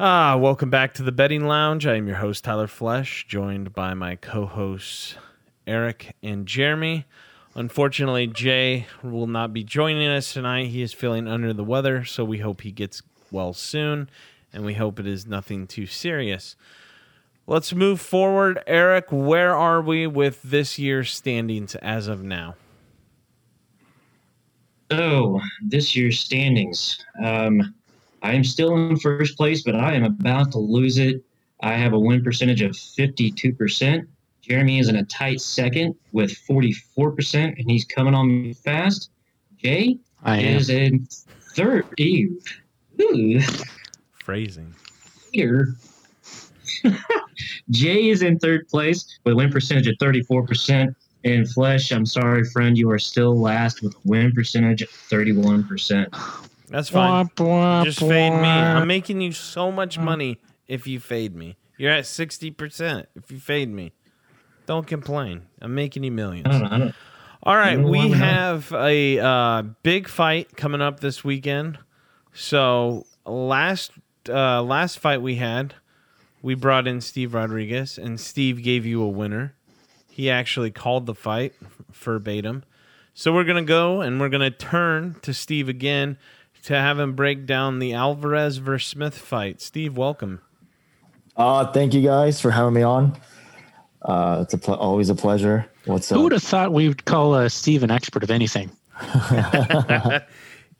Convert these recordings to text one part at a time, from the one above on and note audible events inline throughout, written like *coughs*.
Ah, welcome back to the betting lounge. I am your host Tyler Flesh, joined by my co-hosts Eric and Jeremy. Unfortunately, Jay will not be joining us tonight. He is feeling under the weather, so we hope he gets well soon, and we hope it is nothing too serious. Let's move forward. Eric, where are we with this year's standings as of now? So, this year's standings. Um, I am still in first place, but I am about to lose it. I have a win percentage of 52%. Jeremy is in a tight second with 44%, and he's coming on me fast. Jay I am. is in third. Ew. Ooh. Phrasing. Here. *laughs* Jay is in third place with a win percentage of 34%. And Flesh, I'm sorry, friend, you are still last with a win percentage of 31%. That's fine. Just fade me. I'm making you so much money if you fade me. You're at 60% if you fade me. Don't complain. I'm making you millions. I don't. I don't, All right, don't know why we have a uh, big fight coming up this weekend. So last uh, last fight we had, we brought in Steve Rodriguez, and Steve gave you a winner. He actually called the fight verbatim. So we're gonna go and we're gonna turn to Steve again to have him break down the Alvarez versus Smith fight. Steve, welcome. Uh, thank you guys for having me on. Uh, it's a ple- always a pleasure. What's up? Who would have thought we would call uh, Steve an expert of anything? *laughs* *laughs*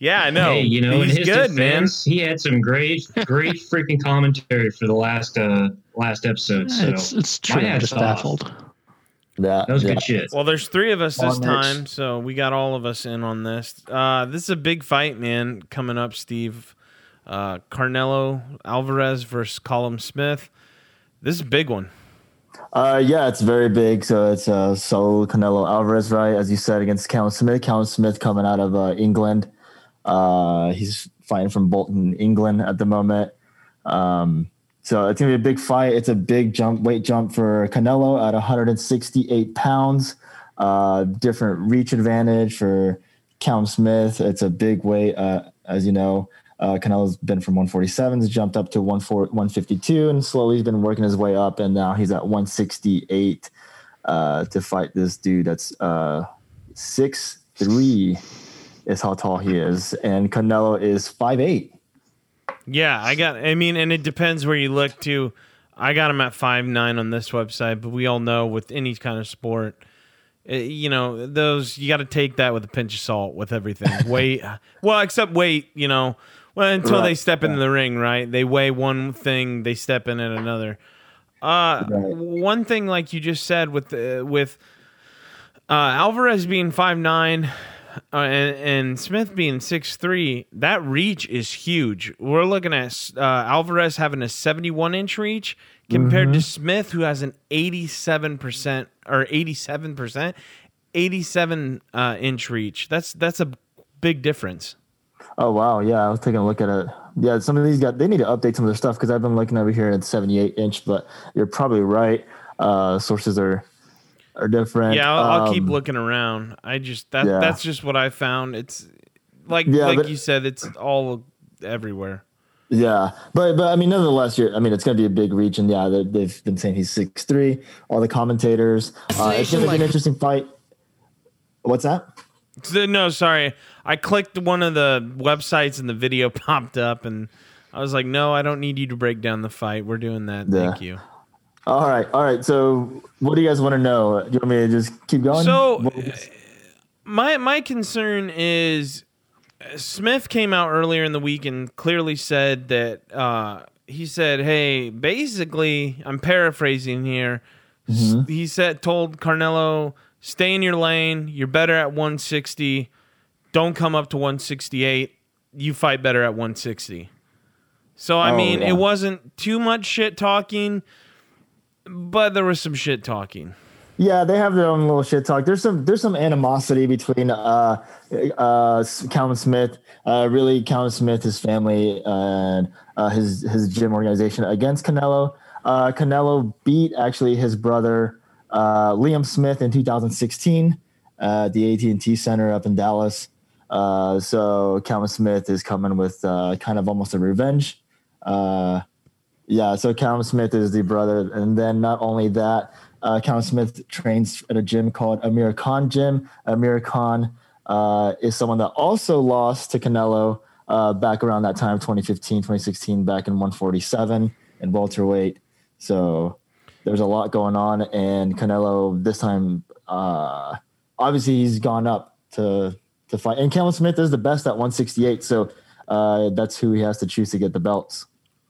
Yeah, I know. Hey, you know, in he's his good, man. he had some great, great freaking commentary for the last uh last episode. So it's it's true. I'm just baffled. Yeah, that was yeah. good shit. Well, there's three of us this On next. time, so we got all of us in on this. Uh, this is a big fight, man, coming up, Steve. Uh, Canelo Alvarez versus Callum Smith. This is a big one. Uh, yeah, it's very big. So it's uh, Saul Canelo Alvarez, right? As you said, against Callum Smith. Callum Smith coming out of uh, England. Uh, he's fighting from Bolton, England at the moment. Um, so it's gonna be a big fight. It's a big jump, weight jump for Canelo at 168 pounds. Uh, different reach advantage for Callum Smith. It's a big weight, uh, as you know. Uh, Canelo's been from 147s, jumped up to 14 152, and slowly he's been working his way up, and now he's at 168 uh, to fight this dude that's uh, six three is how tall he is, and Canelo is five eight. Yeah, I got. I mean, and it depends where you look to. I got him at five nine on this website, but we all know with any kind of sport, eh, you know, those you got to take that with a pinch of salt with everything. *laughs* weight, well, except weight, you know, well until they Right, step into the ring, right? They weigh one thing, they step in at another. Uh, Right. one thing like you just said with uh, with uh, Alvarez being five nine. Uh, and, and Smith being six three, that reach is huge. We're looking at uh, Alvarez having a 71 inch reach compared to Smith, who has an 87 percent or 87 percent, 87 uh, inch reach. That's that's a big difference. Oh wow, yeah, I was taking a look at it. Yeah, some of these guys they need to update some of their stuff because I've been looking over here at 78 inch, but you're probably right. Uh, sources are are different. Yeah, I'll, I'll keep Um, looking around. I just that yeah. that's just what I found. It's like Yeah, like but- you said, it's all everywhere. Yeah, but but I mean, nonetheless, you're. I mean, it's going to be a big reach, and yeah, they, they've been saying he's six three. All the commentators, uh, it's going to be an interesting fight. What's that? So- No, sorry. I clicked one of the websites and the video *laughs* popped up, and I was like, "No, I don't need you to break down the fight. We're doing that. Yeah. Thank you." All right, all right. So, what do you guys want to know? Do you want me to just keep going? So, My my concern is uh, Smith came out earlier in the week and clearly said that uh, he said, "Hey, basically, I'm paraphrasing here. S- He said told Canelo, stay in your lane. You're better at 160. Don't come up to 168. You fight better at 160." So I Oh, mean, yeah. it wasn't too much shit talking, but there was some shit talking. Yeah, they have their own little shit talk. There's some there's some animosity between uh uh Callum Smith, uh really Callum Smith, his family, and uh, his his gym organization against Canelo. Uh, Canelo beat actually his brother uh, Liam Smith in 2016 at the AT&T Center up in Dallas. Uh, so Callum Smith is coming with uh, kind of almost a revenge. Uh, Yeah, so Callum Smith is the brother, and then not only that, uh, Callum Smith trains at a gym called Amir Khan Gym. Amir Khan uh, is someone that also lost to Canelo uh, back around that time, 2015, 2016, back in 147 in welterweight. So there's a lot going on, and Canelo this time, uh, obviously, he's gone up to to fight, and Callum Smith is the best at 168. So uh, that's who he has to choose to get the belts.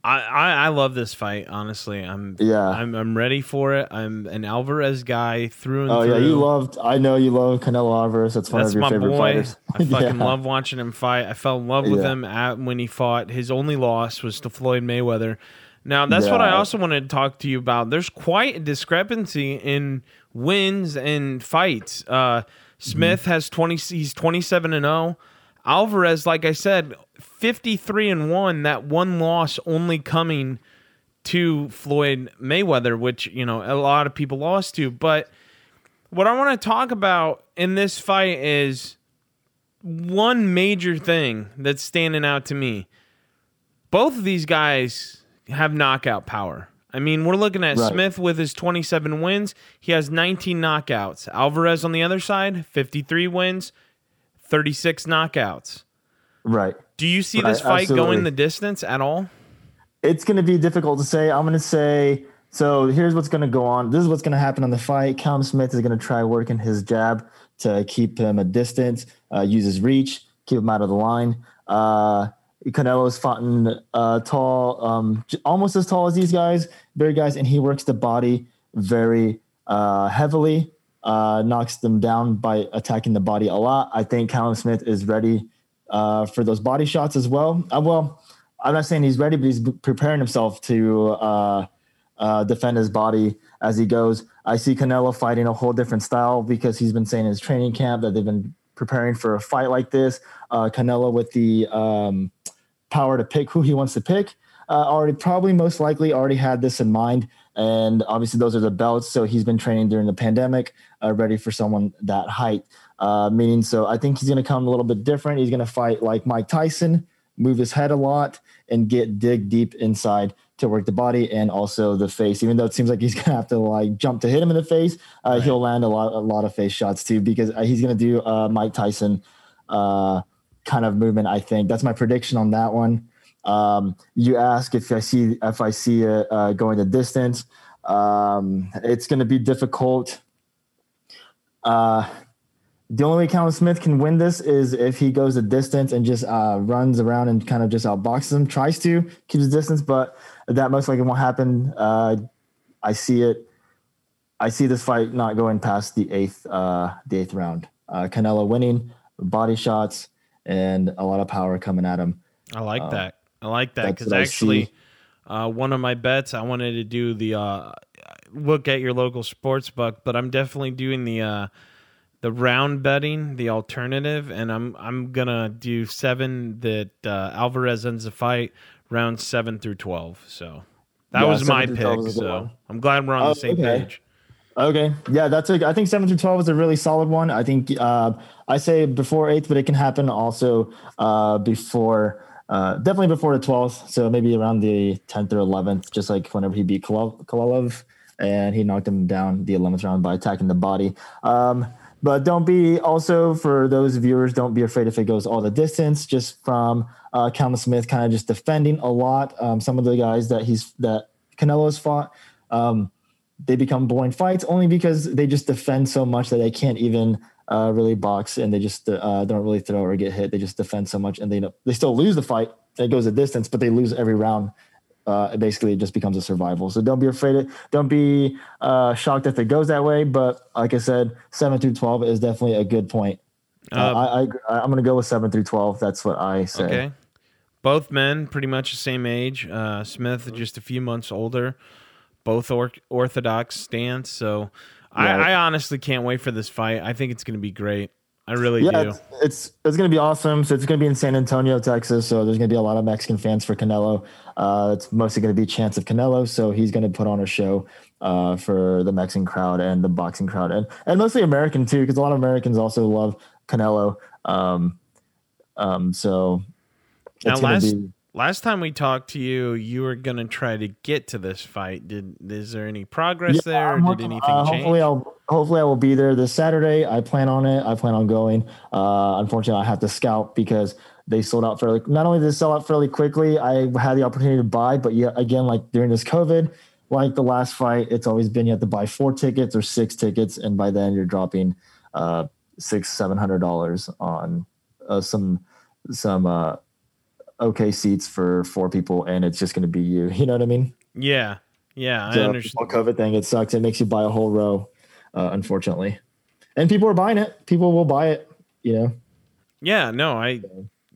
I, I, I love this fight. Honestly, I'm Yeah. I'm I'm ready for it. I'm an Alvarez guy through and Oh through. yeah, you loved. I know you love Canelo Alvarez. That's one That's of your my favorite boy. fighters. I fucking *laughs* Yeah. love watching him fight. I fell in love with Yeah. him at when he fought. His only loss was to Floyd Mayweather. Now that's what I also wanted to talk to you about. There's quite a discrepancy in wins and fights. Uh, Smith Mm-hmm. has twenty. He's twenty seven and zero. Alvarez, like I said, fifty three and one. That one loss only coming to Floyd Mayweather, which you know a lot of people lost to. But what I want to talk about in this fight is one major thing that's standing out to me. Both of these guys have knockout power. I mean, we're looking at Right. Smith with his 27 wins. He has 19 knockouts. Alvarez on the other side, 53 wins, 36 knockouts. Right. Do you see Right, this fight absolutely. going the distance at all? It's going to be difficult to say. I'm going to say. So here's what's going to go on. This is what's going to happen on the fight. Callum Smith is going to try working his jab to keep him a distance, uh, use his reach, keep him out of the line. Uh, Canelo's fought uh, tall, um, almost as tall as these guys, big guys, and he works the body very uh, heavily, uh, knocks them down by attacking the body a lot. I think Callum Smith is ready uh, for those body shots as well. Uh, well, I'm not saying he's ready, but he's preparing himself to uh, uh, defend his body as he goes. I see Canelo fighting a whole different style because he's been saying in his training camp that they've been preparing for a fight like this. Uh, Canelo with the um, power to pick who he wants to pick. Uh, already, probably most likely, already had this in mind. And obviously, those are the belts. So he's been training during the pandemic, uh, ready for someone that height. Uh, meaning, so I think he's going to come a little bit different. He's going to fight like Mike Tyson, move his head a lot, and get dig deep inside to work the body and also the face. Even though it seems like he's *laughs* going to have to like jump to hit him in the face, uh, he'll land a lot, a lot of face shots too because uh, he's going to do uh, Mike Tyson uh, kind of movement. I think that's my prediction on that one. Um, you ask if I see if I see it uh, going the distance. Um, it's going to be difficult. Uh, the only way Callum Smith can win this is if he goes the distance and just uh, runs around and kind of just outboxes him, tries to keep his distance, but that most likely won't happen. Uh, I see it. I see this fight not going past the eighth, uh, the eighth round. Uh, Canelo winning, body shots, and a lot of power coming at him. I like that. I like that because actually, uh, one of my bets I wanted to do the uh, look at your local sports book, but I'm definitely doing the uh, the round betting, the alternative, and I'm I'm gonna do seven that uh, Alvarez ends the fight round seven through twelve. So that Yeah, was my pick. 12 is a good So one. I'm glad we're on Oh, the same okay. page. Okay, yeah, that's a. I think seven through twelve is a really solid one. I think uh, I say before eighth, but it can happen also uh, before, uh, definitely before the twelfth. So maybe around the tenth or eleventh, just like whenever he beat Kovalev and he knocked him down the eleventh round by attacking the body. Um, but don't be also for those viewers, don't be afraid if it goes all the distance. Just from uh, Callum Smith, kind of just defending a lot. Um, some of the guys that he's that Canelo's fought. Um, they become boring fights only because they just defend so much that they can't even uh, really box and they just uh, don't really throw or get hit. They just defend so much and they they still lose the fight. It goes a distance, but they lose every round. Uh, basically, it just becomes a survival. So don't be afraid. Of, don't be uh, shocked if it goes that way. But like I said, seven through twelve is definitely a good point. Uh, Uh, I, I I'm going to go with seven through twelve. That's what I say. Okay. Both men pretty much the same age. Uh, Smith just a few months older. Both or- orthodox stance. So Right. I, I honestly can't wait for this fight. I think it's going to be great. I really yeah, do. it's, it's it's gonna be awesome. So it's gonna be in San Antonio, Texas. So there's gonna be a lot of Mexican fans for Canelo. Uh, it's mostly gonna be chance of Canelo. So he's gonna put on a show uh, for the Mexican crowd and the boxing crowd, and and mostly American too, because a lot of Americans also love Canelo. Um, um, so Now, last be last time we talked to you, you were gonna try to get to this fight. Did is there any progress Yeah, there? I'm Did anything uh, change? Hopefully, I'll hopefully I will be there this Saturday. I plan on it. I plan on going. Uh, unfortunately, I have to scout because they sold out fairly. Not only did they sell out fairly quickly, I had the opportunity to buy, but yeah, again, like during this COVID, like the last fight, it's always been you have to buy four tickets or six tickets, and by then you're dropping uh, six seven hundred dollars on uh, some some uh, okay seats for four people, and it's just going to be you. *laughs* You know what I mean? yeah, yeah, I the understand. whole COVID thing. It sucks. It makes you buy a whole row, uh, unfortunately. And people are buying it. People will buy it. You know, Yeah, no, I,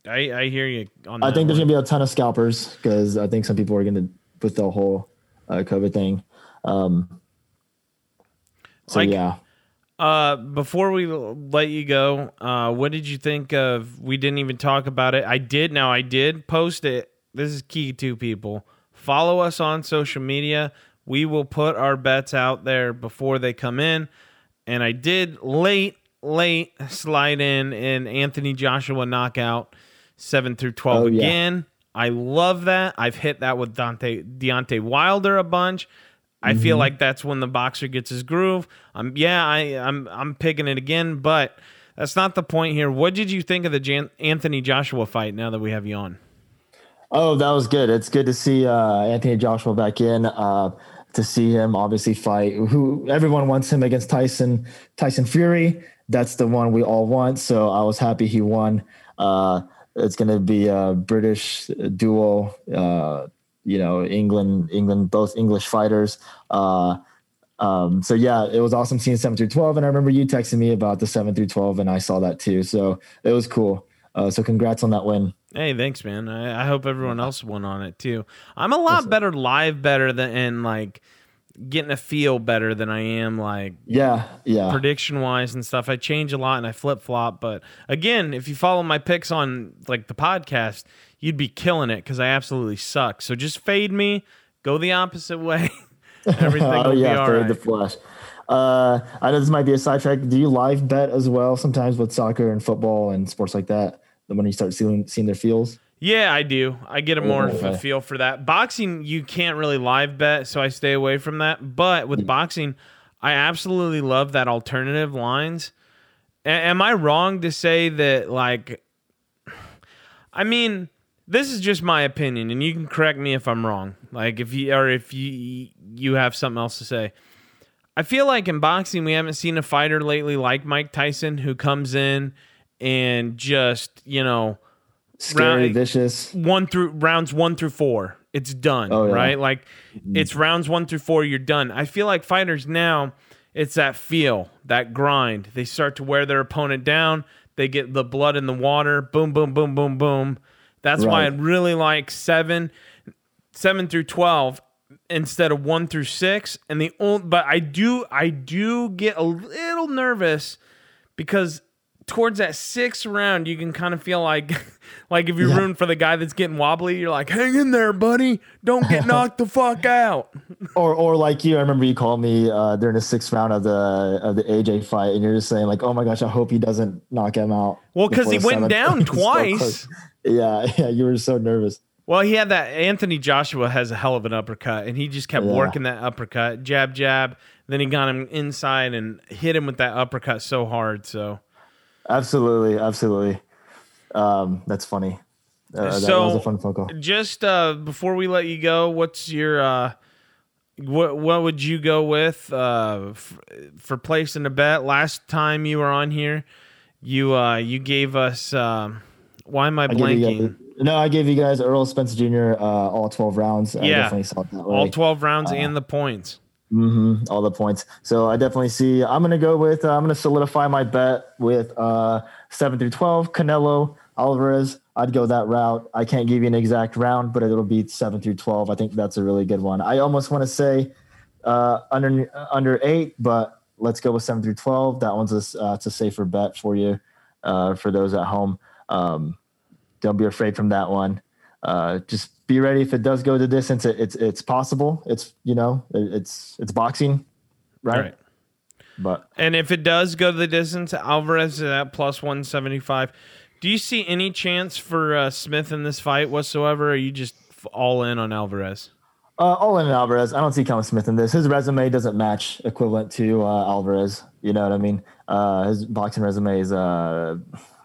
I, I hear you on. I think there's gonna be a ton of scalpers because I think some people are gonna put the whole uh, COVID thing. Um, so Like- yeah, Uh, before we let you go, uh, what did you think of? We didn't even talk about it. I did. Now I did post it. This is key to people. Follow us on social media. We will put our bets out there before they come in. And I did late, late slide in in Anthony Joshua knockout seven through twelve Oh, yeah. again. I love that. I've hit that with Dante Deontay Wilder a bunch. I feel like that's when the boxer gets his groove. Um, yeah, I, I'm I'm picking it again, but that's not the point here. What did you think of the Jan- Anthony Joshua fight? Now that we have you on, Oh, that was good. It's good to see uh, Anthony Joshua back in. Uh, to see him obviously fight. Who everyone wants him against Tyson Tyson Fury. That's the one we all want. So I was happy he won. Uh, it's going to be a British duo. Uh, you know, England, England, both English fighters. Uh, um, so yeah, it was awesome seeing seven through twelve. And I remember you texting me about the seven through twelve, and I saw that too. So it was cool. Uh, so congrats on that win. hey, thanks, man. I, I hope everyone else won on it too. I'm a lot better live, better than and like getting a feel better than I am like Yeah, yeah. prediction wise and stuff. I change a lot and I flip flop. But again, if you follow my picks on like the podcast, you'd be killing it because I absolutely suck. So just fade me, go the opposite way. *laughs* Everything *laughs* oh will be yeah, all third right. the flesh. Uh, I know this might be a sidetrack. Do you live bet as well sometimes with soccer and football and sports like that? The when you start seeing seeing their feels. Yeah, I do. I get a more of a Okay. feel for that. Boxing, you can't really live bet, so I stay away from that. But with boxing, I absolutely love that alternative lines. A- am I wrong to say that, like, I mean, this is just my opinion, and you can correct me if I'm wrong. Like, if you or if you you have something else to say. I feel like in boxing, we haven't seen a fighter lately like Mike Tyson who comes in and just, you know, Scary, Right. vicious. one through rounds one through four. It's done, Oh, yeah. right? Like mm-hmm. it's rounds one through four. You're done. I feel like fighters now, it's that feel, that grind. They start to wear their opponent down. They get the blood in the water. Boom, boom, boom, boom, boom. That's why I really like seven, seven through twelve instead of one through six. And the only, but I do, I do get a little nervous because towards that sixth round, you can kind of feel like, *laughs* like if you're Yeah. rooting for the guy that's getting wobbly, you're like, hang in there, buddy. Don't get *laughs* knocked the fuck out. Or or like you, I remember you called me uh, during the sixth round of the of the AJ fight, and you're just saying like, "Oh my gosh, I hope he doesn't knock him out." Well, because he went down. *laughs* So twice. close. Yeah, *laughs* yeah, you were so nervous. Well, he had that. Anthony Joshua has a hell of an uppercut, and he just kept Yeah. working that uppercut, jab, jab. Then he got him inside and hit him with that uppercut so hard. So Absolutely, absolutely. Um, that's funny. Uh, that, So- was a fun phone call. just uh, before we let you go, what's your uh, what what would you go with uh, f- for placing a bet? Last time you were on here, you uh, you gave us. Um, why am I I blanking? guys- no, I gave you guys Errol Spence Jr. Uh, all twelve rounds. I Yeah. definitely saw it that way. All twelve rounds and the points. Mm-hmm, all the points. So I definitely see. I'm gonna go with. Uh, I'm gonna solidify my bet with uh, seven through twelve. Canelo Alvarez. I'd go that route. I can't give you an exact round, but it'll be seven through twelve. I think that's a really good one. I almost want to say uh, under under eight, but let's go with seven through twelve. That one's a, uh, it's a safer bet for you uh, for those at home. Um, don't be afraid from that one. Uh, just be ready if it does go the distance. It, it's it's possible. It's you know it, it's it's boxing, right? Right. But And if it does go the distance, Alvarez is at plus 175. Do you see any chance for uh, Smith in this fight whatsoever? Or are you just all in on Alvarez? Uh, all in on Alvarez. I don't see Callum Smith in this. His resume doesn't match equivalent to uh, Alvarez. You know what I mean? Uh, his boxing resume is.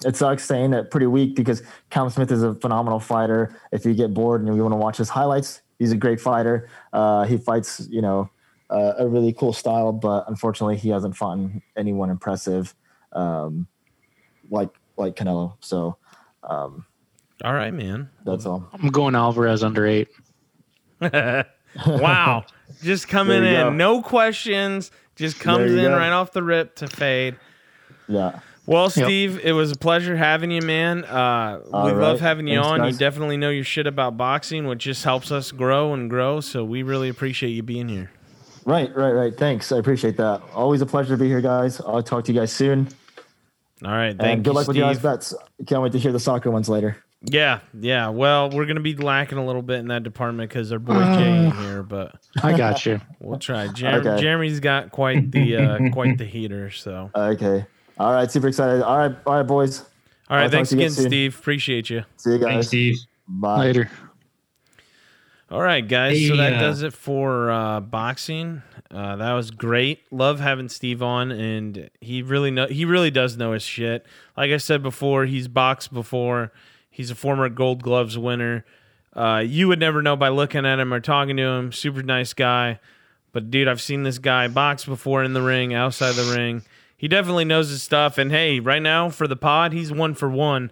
It sucks saying that pretty weak because Callum Smith is a phenomenal fighter. If you get bored and you want to watch his highlights, he's a great fighter. Uh, he fights, you know, uh, a really cool style, but unfortunately, he hasn't fought anyone impressive um, like like Canelo. So um, All right, man. that's all. I'm going Alvarez under eight. *laughs* wow. Just coming in, go. no questions. Just comes in go. right off the rip to fade. Yeah. Well, Steve, it was a pleasure having you, man. Uh, we All love having you Thanks, on. You definitely know your shit about boxing, which just helps us grow and grow. So we really appreciate you being here. Right, right, right. Thanks. I appreciate that. Always a pleasure to be here, guys. I'll talk to you guys soon. All right, And thank good you, luck with your guys' bets. Can't wait to hear the soccer ones later. Yeah, yeah. Well, we're gonna be lacking a little bit in that department because our boy Uh. Jay ain't *sighs* here, but I got you. *laughs* we'll try. Jer- Okay. Jeremy's got quite the uh, quite the heater. So, Okay. All right. Super excited. All right. All right, boys. all right. I'll thanks again. Steve. Appreciate you. See you Thanks, guys. Steve. Bye. Later. All right, guys. so that uh, does it for uh, boxing. Uh, that was great. Love having Steve on, and he really know he really does know his shit. Like I said before, he's boxed before. He's a former Gold Gloves winner. Uh, you would never know by looking at him or talking to him. Super nice guy. But dude, I've seen this guy box before in the ring, outside the ring. He definitely knows his stuff. And hey, right now for the pod, he's one for one.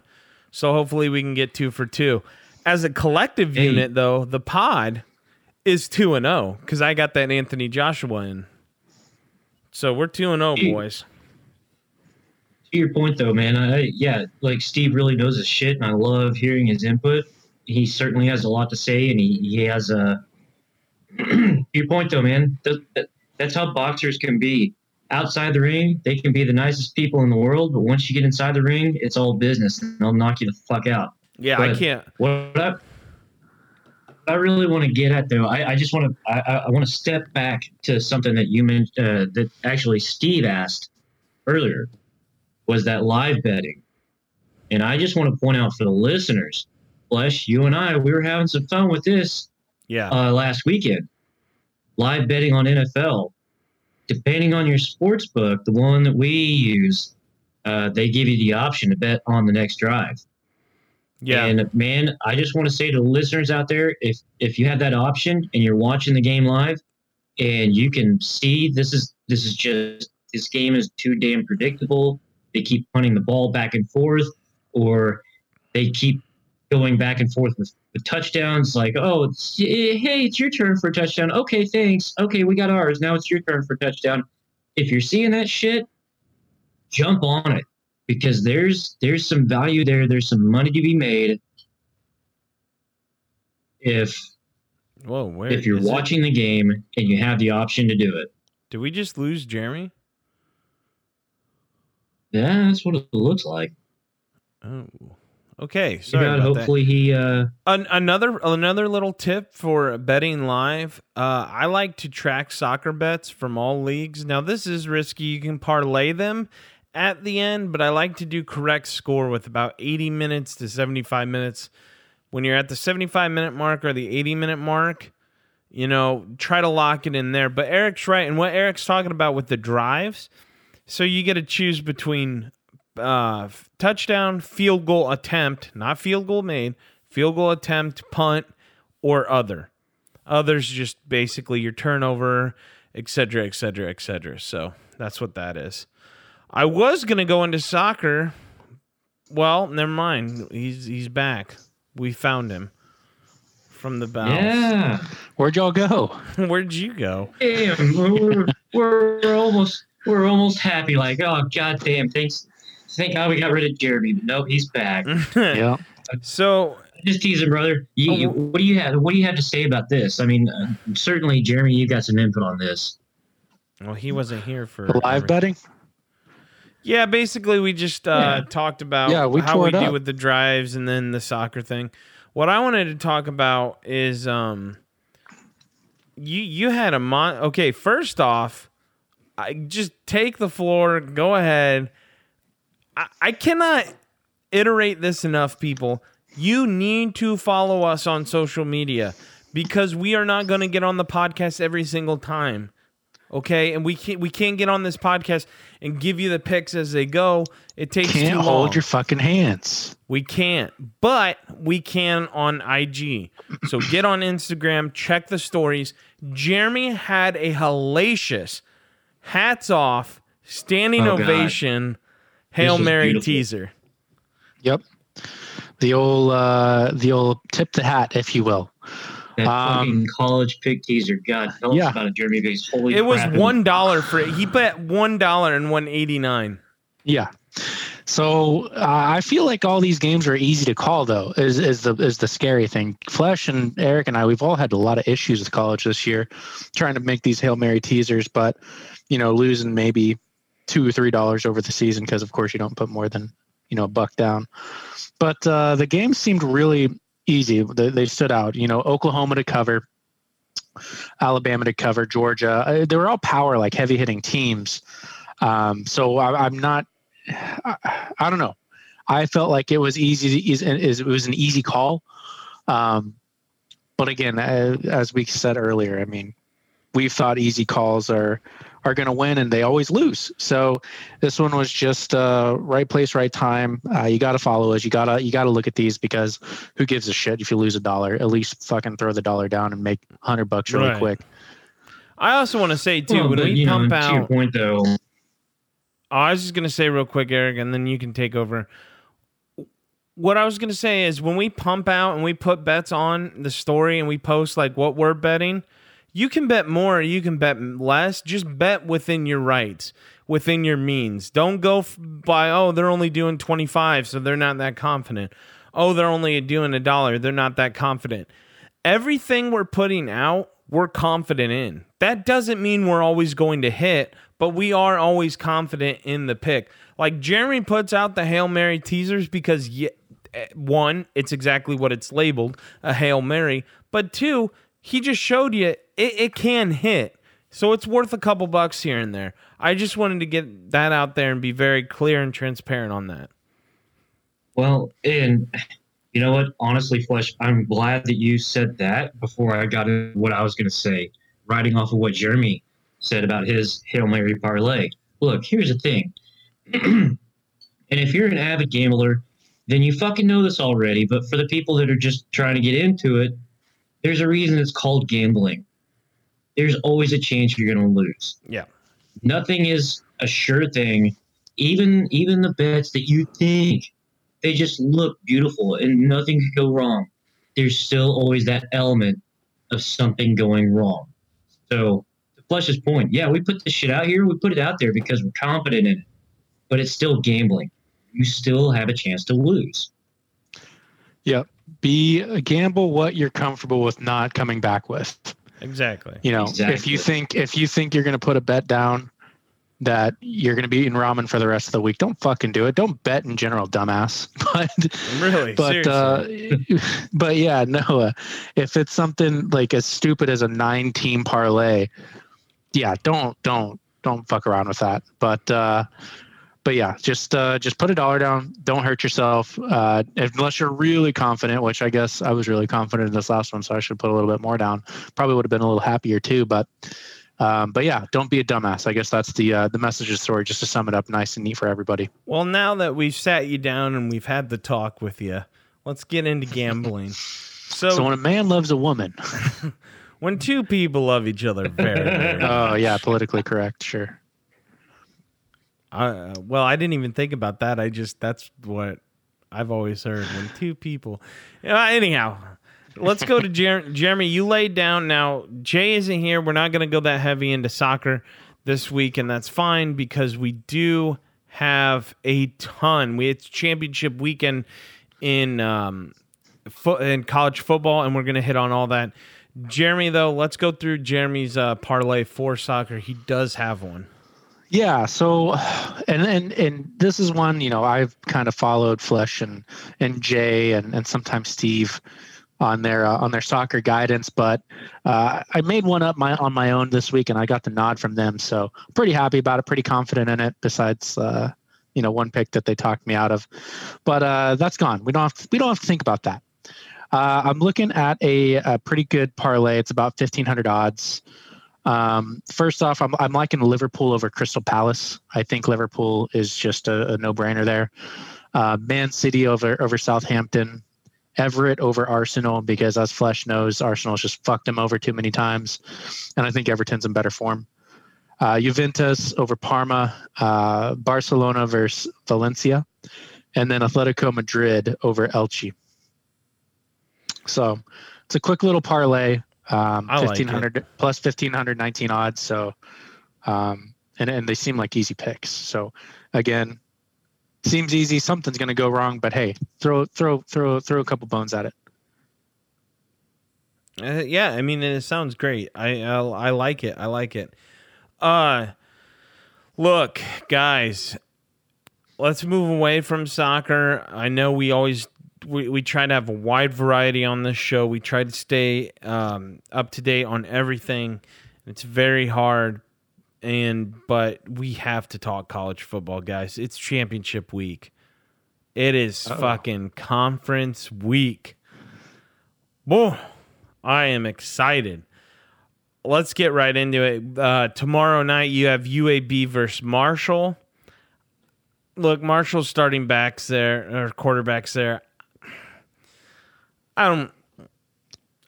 So hopefully we can get two for two. As a collective Hey. unit, though, the pod is two and oh, zero because I got that Anthony Joshua in. So we're two and oh, zero, boys. To your point, though, man, I, yeah, like Steve really knows his shit, and I love hearing his input. He certainly has a lot to say, and he, he has a. *clears throat* to your point, though, man, that, that, that's how boxers can be. Outside the ring, they can be the nicest people in the world, but once you get inside the ring, it's all business, and they'll knock you the fuck out. Yeah, I can't. What I, I really want to get at though, I, I just want to I, I- I want to step back to something that you mentioned uh, that actually Steve asked earlier was that live betting, and I just want to point out for the listeners, Flesh, you and I, we were having some fun with this Yeah. uh, last weekend. Live betting on NFL, depending on your sports book, the one that we use, uh, they give you the option to bet on the next drive. yeah. And man, I just want to say to the listeners out there, if if you have that option and you're watching the game live, and you can see this is this is just this game is too damn predictable. They keep punting the ball back and forth, or they keep going back and forth with, with touchdowns. Like, oh, eh, hey, it's your turn for a touchdown. Okay, thanks. Okay, we got ours. Now it's your turn for a touchdown. If you're seeing that shit, jump on it because there's there's some value there. There's some money to be made if Whoa, where if you're is it? watching the game and you have the option to do it. Did we just lose Jeremy? Yeah, that's what it looks like. Oh. Okay, sorry about that. hopefully he uh An- another another little tip for betting live. Uh, I like to track soccer bets from all leagues. Now this is risky. You can parlay them at the end, but I like to do correct score with about 80 minutes to 75 minutes. When you're at the 75 minute mark or the 80 minute mark, you know, try to lock it in there. But Eric's right, and what Eric's talking about with the drives. So you get to choose between uh, touchdown, field goal attempt, not field goal made, field goal attempt, punt, or other. Others just basically your turnover, et cetera, et cetera, et cetera. So that's what that is. I was gonna go into soccer. Well, never mind. He's he's back. We found him from the bowels. yeah. Where'd y'all go? *laughs* Where'd you go? Damn, we're, we're we're almost we're almost happy. Like, oh god damn, thanks. Thank God we got rid of Jeremy. But nope, he's back. *laughs* Yeah. so Just teasing, brother. You, you, what do you have? What do you have to say about this? I mean, uh, certainly, Jeremy, you got some input on this. well, he wasn't here for Live every- betting? Yeah, basically we just uh, Yeah. talked about Yeah, we how we it do with the drives and then the soccer thing. What I wanted to talk about is um you you had a mon okay, first off, I just take the floor, go ahead. I, I cannot iterate this enough, people. You need to follow us on social media because we are not going to get on the podcast every single time. Okay, and we can't we can't get on this podcast and give you the picks as they go. It takes Can't too long. hold your fucking hands. We can't, but we can on IG. So *clears throat* get on Instagram, check the stories. Jeremy had a hellacious hats off, standing Oh, God. Ovation, Hail Mary beautiful. teaser. Yep. The old uh the old tip the hat, if you will. That Um, fucking college pick teaser. God, tell yeah. us about it, Jeremy. Because holy It was one dollar for it. He bet one dollar and one eighty nine. Yeah. So uh, I feel like all these games are easy to call, though. Is is the is the scary thing? Flesh and Eric and I, we've all had a lot of issues with college this year, trying to make these hail mary teasers, but you know, losing maybe two or three dollars over the season because, of course, you don't put more than you know a buck down. But uh, the game seemed really easy. They, they stood out. You know, Oklahoma to cover, Alabama to cover, Georgia. They were all power, like heavy hitting teams. Um, so I, I'm not. I, I don't know. I felt like it was easy. It was an easy call. Um, but again, as we said earlier, I mean, we've thought easy calls are are going to win, and they always lose. So this one was just uh, right place, right time. Uh, you got to follow us. You gotta you gotta look at these because who gives a shit if you lose a dollar? At least fucking throw the dollar down and make hundred bucks really Right. quick. I also want to say too Well, when but, we you know, pump to your out. point though, Oh, I was just gonna say real quick, Eric, and then you can take over. What I was gonna say is when we pump out and we put bets on the story and we post like what we're betting, you can bet more, you can bet less. Just bet within your rights, within your means. Don't go by oh they're only doing twenty five, so they're not that confident. Oh, they're only doing a dollar, they're not that confident. Everything we're putting out, we're confident in. That doesn't mean we're always going to hit, but we are always confident in the pick. Like Jeremy puts out the Hail Mary teasers because eh, one, it's exactly what it's labeled, a Hail Mary, but two, he just showed you it, it can hit. So it's worth a couple bucks here and there. I just wanted to get that out there and be very clear and transparent on that. well, and you know what? Honestly, Flesh, I'm glad that you said that before I got into what I was going to say, riding off of what Jeremy said about his Hail Mary parlay. Look, here's the thing. *clears throat* and if you're an avid gambler, then you fucking know this already. But for the people that are just trying to get into it, there's a reason it's called gambling. There's always a chance you're going to lose. Yeah. Nothing is a sure thing. Even even the bets that you think they just look beautiful and nothing could go wrong. There's still always that element of something going wrong. So to Flesh's point, yeah, we put this shit out here. We put it out there because we're confident in it, but it's still gambling. You still have a chance to lose. Yep. Be gamble what you're comfortable with not coming back with. Exactly. You know, if you think if you think you're going to put a bet down that you're going to be eating ramen for the rest of the week, don't fucking do it. Don't bet in general, dumbass. *laughs* But Really. but seriously. uh, *laughs* but yeah, no. Uh, if it's something like as stupid as a nine team parlay, yeah, don't don't don't fuck around with that. But uh, but yeah, just uh, just put a dollar down. Don't hurt yourself uh, unless you're really confident. Which I guess I was really confident in this last one, so I should put a little bit more down. Probably would have been a little happier too. But um, but yeah, don't be a dumbass. I guess that's the uh, the message of the story. Just to sum it up, nice and neat for everybody. Well, now that we've sat you down and we've had the talk with you, let's get into gambling. So, *laughs* So when a man loves a woman, *laughs* when two people love each other very, very *laughs* oh yeah, politically correct, sure. Uh, well, I didn't even think about that. I just that's what I've always heard when two people. Uh, anyhow, let's go to *laughs* Jer- Jeremy. You laid down. Now Jay isn't here. We're not going to go that heavy into soccer this week, and that's fine because we do have a ton. We it's championship weekend in um, fo- in college football, and we're going to hit on all that. Jeremy, though, let's go through Jeremy's uh, parlay for soccer. He does have one. Yeah. So, and and and this is one you know I've kind of followed Flesh and and Jay and and sometimes Steve on their uh, on their soccer guidance, but uh, I made one up my on my own this week and I got the nod from them. So pretty happy about it. Pretty confident in it. Besides, uh, you know one pick that they talked me out of, but uh, that's gone. We don't have to, we don't have to think about that. Uh, I'm looking at a, a, pretty good parlay. It's about 1500 odds. Um, first off, I'm, I'm liking Liverpool over Crystal Palace. I think Liverpool is just a, a no brainer there. Uh, Man City over over Southampton. Everton over Arsenal because, as Flesh knows, Arsenal's just fucked him over too many times, and I think Everton's in better form. Uh, Juventus over Parma, uh, Barcelona versus Valencia, and then Atletico Madrid over Elche. So it's a quick little parlay. Um, fifteen hundred like plus fifteen hundred nineteen odds. So, um, and and they seem like easy picks. So again, seems easy. Something's going to go wrong, but hey, throw throw throw throw a couple bones at it. Uh, yeah, I mean, it sounds great. I, I I like it. I like it. Uh, look, guys, let's move away from soccer. I know we always we, we try to have a wide variety on this show. We try to stay um, up to date on everything. It's very hard, and but we have to talk college football, guys. It's championship week. It is Uh-oh. fucking conference week. Boy, I am excited. Let's get right into it. Uh, tomorrow night you have UAB versus Marshall. Look, Marshall's starting backs there or quarterbacks there. I don't.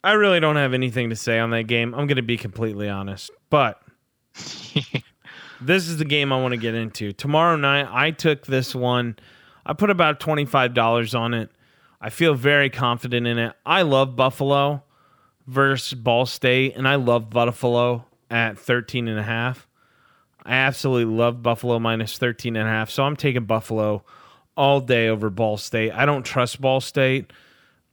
I really don't have anything to say on that game. I'm going to be completely honest, but *laughs* this is the game I want to get into tomorrow night. I took this one. I put about twenty five dollars on it. I feel very confident in it. I love Buffalo versus Ball State, and I love Buffalo at 13 and a half. I absolutely love Buffalo minus 13 and a half. So I'm taking Buffalo all day over Ball State. I don't trust Ball State.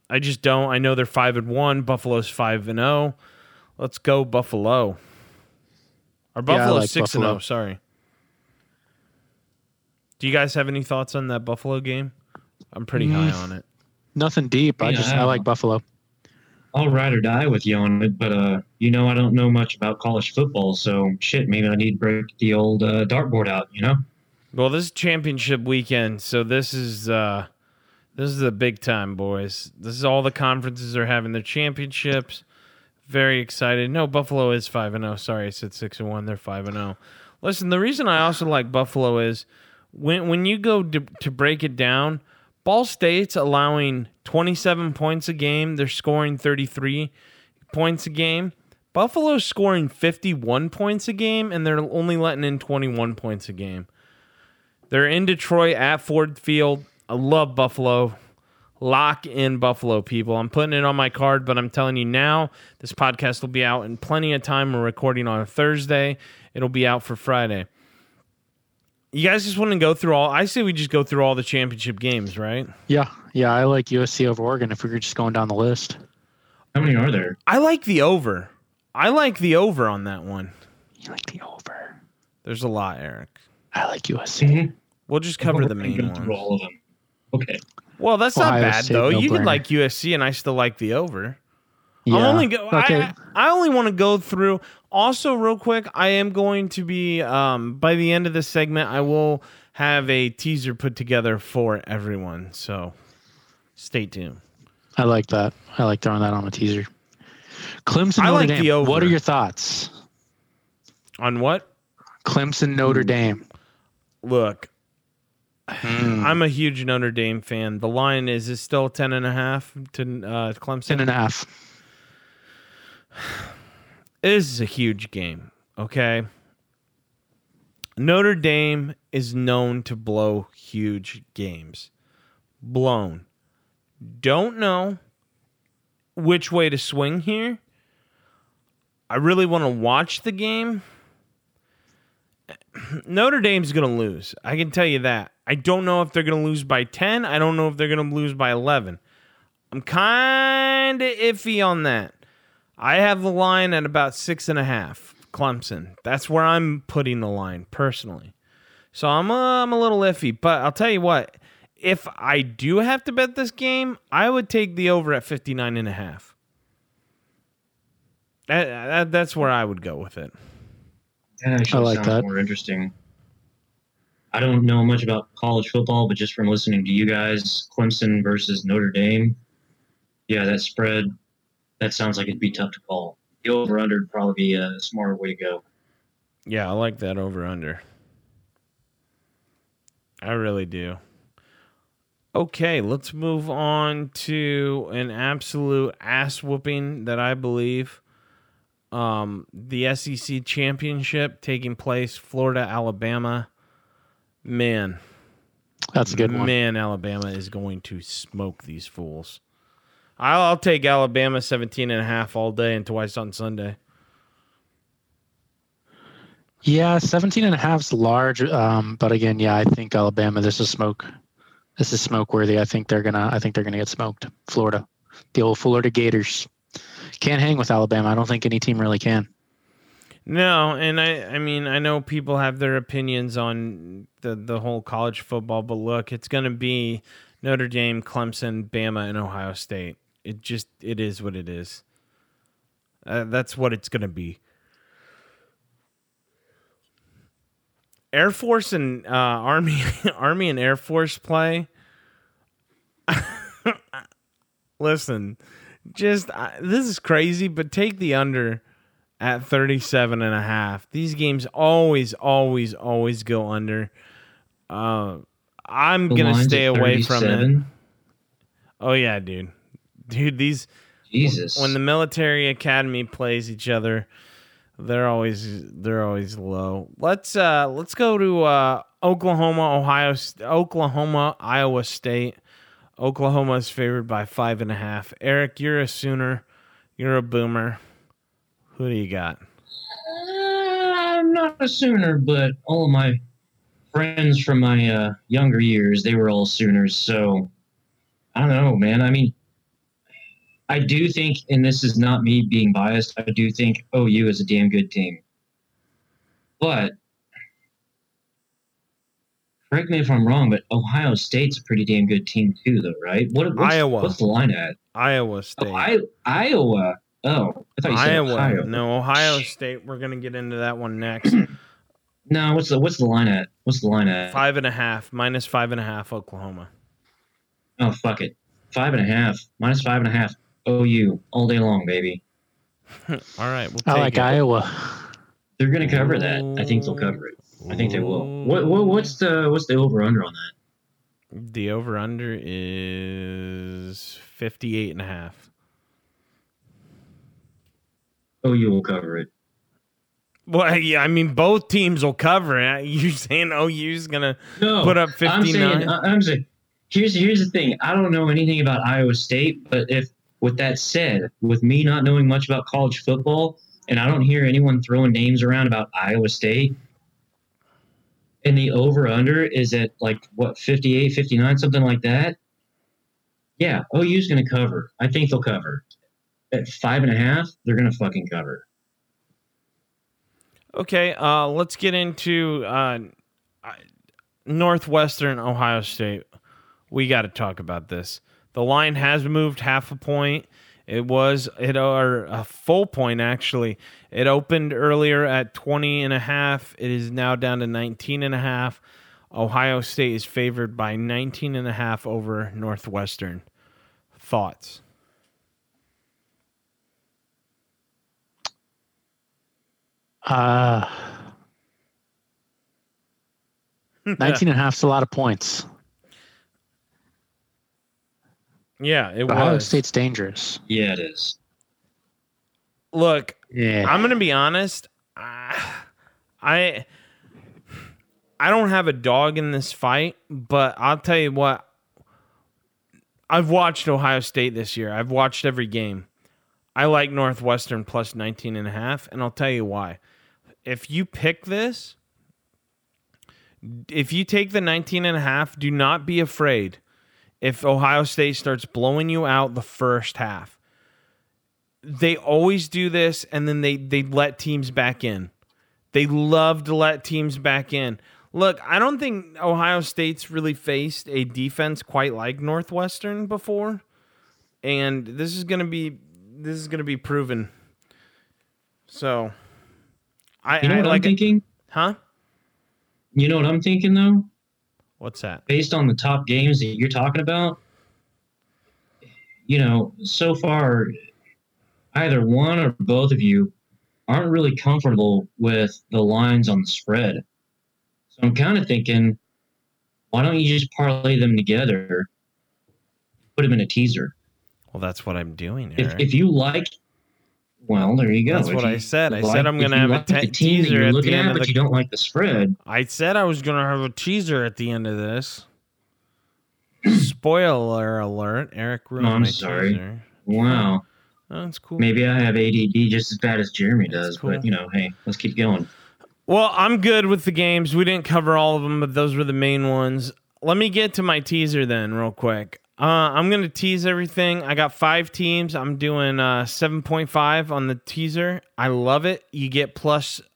I just don't. I know they're five and one. Buffalo's five and zero. Oh. Let's go Buffalo. Or Buffalo yeah, like six Buffalo. and zero. Sorry. Do you guys have any thoughts on that Buffalo game? I'm pretty mm, high on it. Nothing deep. I just I, I like Buffalo. I'll ride or die with you on it, but uh, you know I don't know much about college football, so shit, maybe I need to break the old uh, dartboard out. You know. Well, this is championship weekend, so this is uh, this is a big time, boys. This is all the conferences are having their championships. Very excited. No, Buffalo is five and zero. Oh. Sorry, I said six and one. They're five and zero. Oh. Listen, the reason I also like Buffalo is when when you go to, to break it down, Ball State's allowing twenty seven points a game. They're scoring thirty three points a game. Buffalo's scoring fifty one points a game, and they're only letting in twenty one points a game. They're in Detroit at Ford Field. I love Buffalo. Lock in Buffalo, people. I'm putting it on my card, but I'm telling you now, this podcast will be out in plenty of time. We're recording on a Thursday. It'll be out for Friday. You guys just want to go through all. I say we just go through all the championship games, right? Yeah, yeah. I like USC over Oregon. If we were just going down the list, how many are there? I like the over. I like the over on that one. You like the over? There's a lot, Eric. I like USC. Mm-hmm. We'll just cover the main ones. All of them. Okay. Well, that's Ohio not bad State, though. No you could like USC, and I still like the over. Yeah. I only go. Okay. I, I only want to go through. Also, real quick, I am going to be um, by the end of this segment. I will have a teaser put together for everyone. So, stay tuned. I like that. I like throwing that on a teaser. Clemson Notre like Dame. What are your thoughts on what? Clemson Notre Dame. Look, Mm. I'm a huge Notre Dame fan. The line is is still ten and a half to uh, Clemson. Ten and a half. *sighs* This is a huge game. Okay. Notre Dame is known to blow huge games. Blown. Don't know which way to swing here. I really want to watch the game. *clears throat* Notre Dame's going to lose. I can tell you that. I don't know if they're going to lose by 10. I don't know if they're going to lose by 11. I'm kind of iffy on that. I have the line at about six and a half. Clemson. That's where I'm putting the line personally. So I'm a, I'm a little iffy, but I'll tell you what. If I do have to bet this game, I would take the over at 59 and a half. That, that, that's where I would go with it. That actually I like sounds that. more interesting. I don't know much about college football, but just from listening to you guys, Clemson versus Notre Dame, yeah, that spread, that sounds like it'd be tough to call. The over under would probably be a smarter way to go. Yeah, I like that over under. I really do. Okay, let's move on to an absolute ass whooping that I believe um, the SEC championship taking place, Florida, Alabama. Man, That's a good one. man, Alabama is going to smoke these fools. I'll, I'll take Alabama 17 and a half all day and twice on Sunday. Yeah, 17 and a half is large. Um, but again, yeah, I think Alabama, this is smoke. This is smoke worthy. I think they're gonna I think they're gonna get smoked. Florida. The old Florida Gators. Can't hang with Alabama. I don't think any team really can. No, and I I mean I know people have their opinions on the the whole college football, but look, it's going to be Notre Dame, Clemson, Bama, and Ohio State. It just it is what it is. Uh, that's what it's going to be. Air Force and uh, Army *laughs* Army and Air Force play. *laughs* Listen, just this is crazy, but take the under at 37 and a half. These games always always always go under. Uh, I'm going to stay away from it. Oh yeah, dude. Dude, these Jesus. when the military academy plays each other, they're always they're always low. Let's uh let's go to uh Oklahoma, Ohio, Oklahoma, Iowa State. Oklahoma is favored by five and a half. Eric, you're a Sooner. You're a Boomer. Who do you got? I'm not a Sooner, but all my friends from my uh, younger years, they were all Sooners. So I don't know, man. I mean, I do think, and this is not me being biased, I do think OU is a damn good team. But correct me if I'm wrong, but Ohio State's a pretty damn good team too, though, right? What what's, Iowa. What's the line at? Iowa oh, State. Oh, I, Iowa. Oh, I thought you said Iowa. Ohio. No, Ohio State. We're gonna get into that one next. *clears throat* No, what's the what's the line at? What's the line at? five and a half, minus five and a half, Oklahoma. Oh fuck it. Five and a half. Minus five and a half. OU all day long, baby. *laughs* All right, we'll I like it. Iowa. They're gonna cover that. I think they'll cover it. I think they will. What, what what's the what's the over under on that? The over under is 58 and a half. Oh, OU will cover it. Well, yeah, I mean, both teams will cover it. *laughs* You're saying OU's going to No, put up I'm 59? saying uh, I'm saying here's here's the thing. I don't know anything about Iowa State, but if with that said, with me not knowing much about college football, and I don't hear anyone throwing names around about Iowa State, and the over under is at like what 58, 59, something like that. Yeah, OU's going to cover. I think they'll cover. At five and a half, they're going to fucking cover. Okay, uh, let's get into uh, Northwestern Ohio State. We got to talk about this. The line has moved half a point. It was it or a full point actually. It opened earlier at 20 and a half. It is now down to 19 and a half. Ohio State is favored by 19 and a half over Northwestern. Thoughts? Uh, *laughs* 19 and a half is a lot of points. Yeah, it Ohio was. State's dangerous. Yeah, it is. Look, Yeah. I'm gonna be honest. I, I I don't have a dog in this fight, but I'll tell you what. I've watched Ohio State this year. I've watched every game. I like Northwestern plus 19 and a half, and I'll tell you why. If you pick this, if you take the 19 and a half, do not be afraid if Ohio State starts blowing you out the first half they always do this and then they they let teams back in. They love to let teams back in. Look, I don't think Ohio State's really faced a defense quite like Northwestern before. And this is going to be this is going to be proven. So I, You know I what like I'm it. thinking? Huh? You know what I'm thinking though? What's that? based on the top games that you're talking about, you know, so far, either one or both of you aren't really comfortable with the lines on the spread. So I'm kind of thinking, why don't you just parlay them together, put them in a teaser? Well, that's what I'm doing, If, if you like, well, there you go. That's If what you I said. I like- said I'm gonna you have a te- the teaser at the end at, of but the- you don't like the spread. I said I was going to have a teaser at the end of this. *clears throat* Spoiler alert. Eric ruined Oh, I'm my sorry. teaser. Wow. Oh, that's cool. Maybe I have ADD just as bad as Jeremy That's does, cool. but you know, hey, let's keep going. Well, I'm good with the games. We didn't cover all of them, but those were the main ones. Let me get to my teaser then, real quick. Uh, I'm to tease everything. I got five teams. I'm doing uh, 7.5 on the teaser. I love it. You get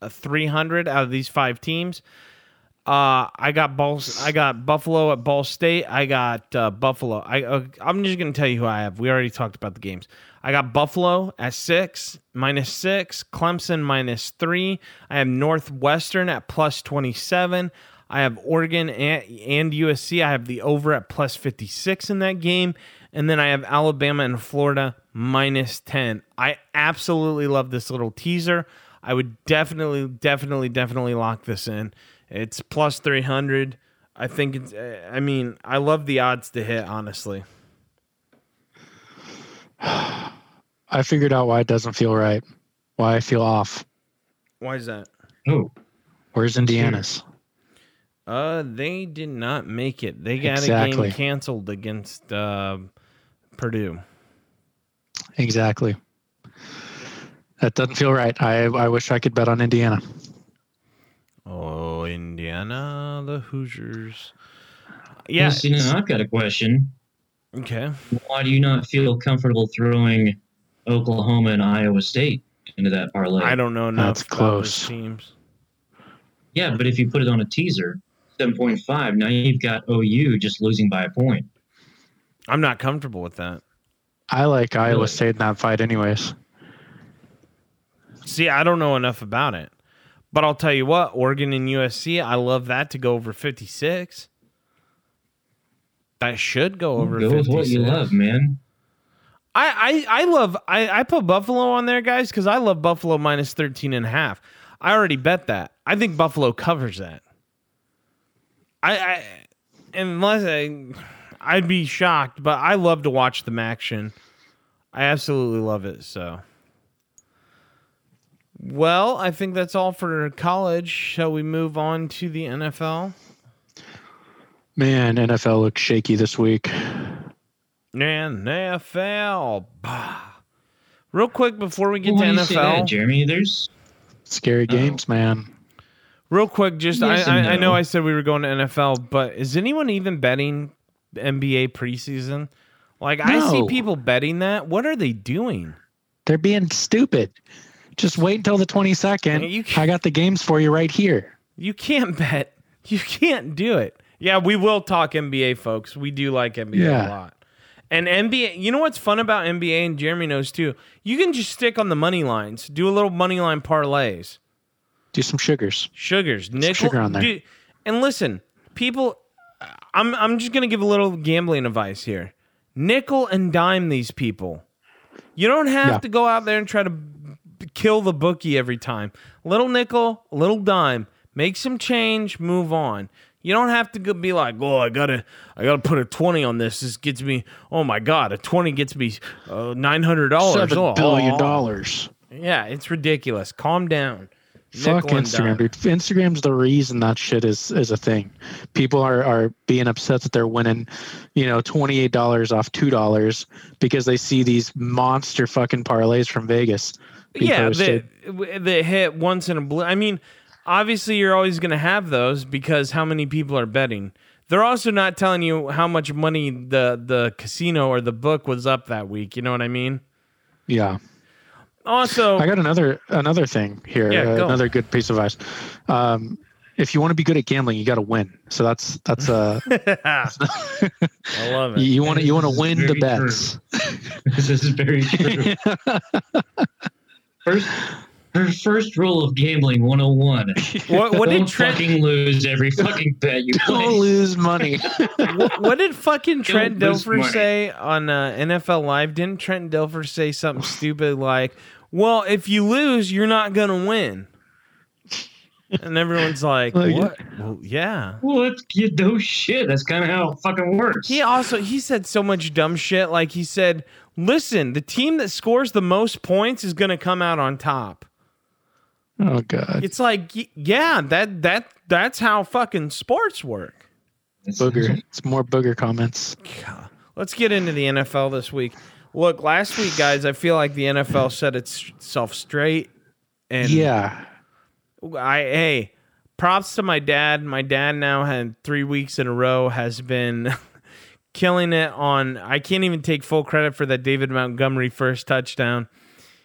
uh, 300 out of these five teams. Uh, I got Ball. I got Buffalo at Ball State. I got uh, Buffalo. I uh, I'm just gonna tell you who I have. We already talked about the games. I got Buffalo at six minus six. Clemson minus three. I have Northwestern at plus twenty seven. I have Oregon and, and USC. I have the over at plus fifty six in that game, and then I have Alabama and Florida minus ten. I absolutely love this little teaser. I would definitely, definitely, definitely lock this in. It's plus 300. I think it's, uh, I mean, I love the odds to hit, honestly. *sighs* I figured out why it doesn't feel right. Why I feel off. Why is that? Oh, Where's Indiana's? Uh, they did not make it. They got a game canceled against uh, Purdue. Exactly. That doesn't feel right. I I wish I could bet on Indiana. Oh, Indiana, the Hoosiers. Yeah. Well, see, now I've got a question. Okay. Why do you not feel comfortable throwing Oklahoma and Iowa State into that parlay? I don't know enough That's close. teams. Yeah, but if you put it on a teaser, seven point five, now you've got OU just losing by a point. I'm not comfortable with that. I like Iowa Really? State in that fight, anyways. See, I don't know enough about it. But I'll tell you what, Oregon and USC, I love that to go over 56. That should go over Go 56. with what you love, man. I, I, I love I, I put Buffalo on there, guys, because I love Buffalo minus 13 and a half. I already bet that. I think Buffalo covers that. I, I unless I I'd be shocked, but I love to watch them action. I absolutely love it. So well, I think that's all for college. Shall we move on to the NFL? Man, NFL looks shaky this week. Man, NFL. Bah. Real quick before we get Well, to why do you that, NFL, Jeremy? There's Scary Oh. games, man. Real quick, just Yes I, I, I know. I said we were going to NFL, but is anyone even betting NBA preseason? Like I see people betting that. What are they doing? They're being stupid. Just wait until the 22nd. I got the games for you right here. You can't bet. *laughs* You can't do it. Yeah, we will talk NBA, folks. We do like NBA a lot. And NBA, you know what's fun about NBA, and Jeremy knows too. You can just stick on the money lines, do a little money line parlays. Do some sugars. Sugars, nickel, sugar on there. dude, and listen, people. I'm I'm just gonna give a little gambling advice here. Nickel and dime these people. You don't have Yeah. to go out there and try to b- kill the bookie every time. Little nickel, little dime. Make some change, move on. You don't have to go be like, oh, I gotta, I gotta put a twenty on this. This gets me, oh my god, a twenty gets me uh, nine hundred dollars. Seven billion dollars. Yeah, it's ridiculous. Calm down. Fuck Nickel Instagram, dude. Instagram's the reason that shit is is a thing. People are are being upset that they're winning, you know, twenty eight dollars off two dollars because they see these monster fucking parlays from Vegas. yeah, they, they hit once in a blue. I mean, obviously, you're always going to have those because how many people are betting. They're also not telling you how much money the the casino or the book was up that week. You know what I mean? yeah. Also, I got another another thing here. Yeah, uh, go. another good piece of advice. Um, if you want to be good at gambling, you got to win. So that's that's uh, *laughs* *laughs* I love it. you want to you want to win the bets. *laughs* this is very true. First, her first rule of gambling 101. What, what Don't did Trent? fucking lose every fucking bet you Don't play. lose money. what, what did fucking Trent lose Dilfer money. say on uh, NFL Live? Didn't Trent Dilfer say something stupid like, "Well, if you lose, you're not gonna win," and everyone's like, Like- "What? Well, yeah." What? You know shit. That's kind of how it fucking works. He also he said so much dumb shit. Like he said, "Listen, the team that scores the most points is gonna come out on top." oh god. It's like, yeah, that that that's how fucking sports work. It's- Booger. It's more Booger comments. God. Let's get into the NFL this week. Look, last week, guys, I feel like the NFL *sighs* set itself straight. And Yeah. I hey, props to my dad. My dad now had three weeks in a row has been *laughs* killing it on. I can't even take full credit for that David Montgomery first touchdown.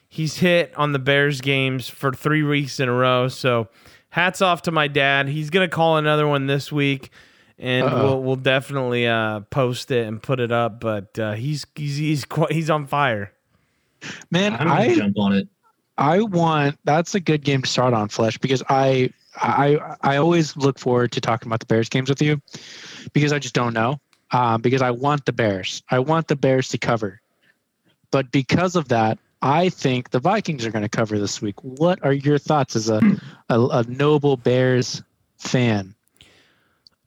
He's hit on the Bears games for three weeks in a row. So hats off to my dad. He's gonna call another one this week. And Uh-oh. we'll we'll definitely uh, post it and put it up. But uh, he's he's he's quite, he's on fire. Man, I'm I jump on it. I want that's a good game to start on Flesh because I I I always look forward to talking about the Bears games with you because I just don't know. Um, because I want the Bears. I want the Bears to cover. But because of that, I think the Vikings are going to cover this week. What are your thoughts as a a, a noble Bears fan?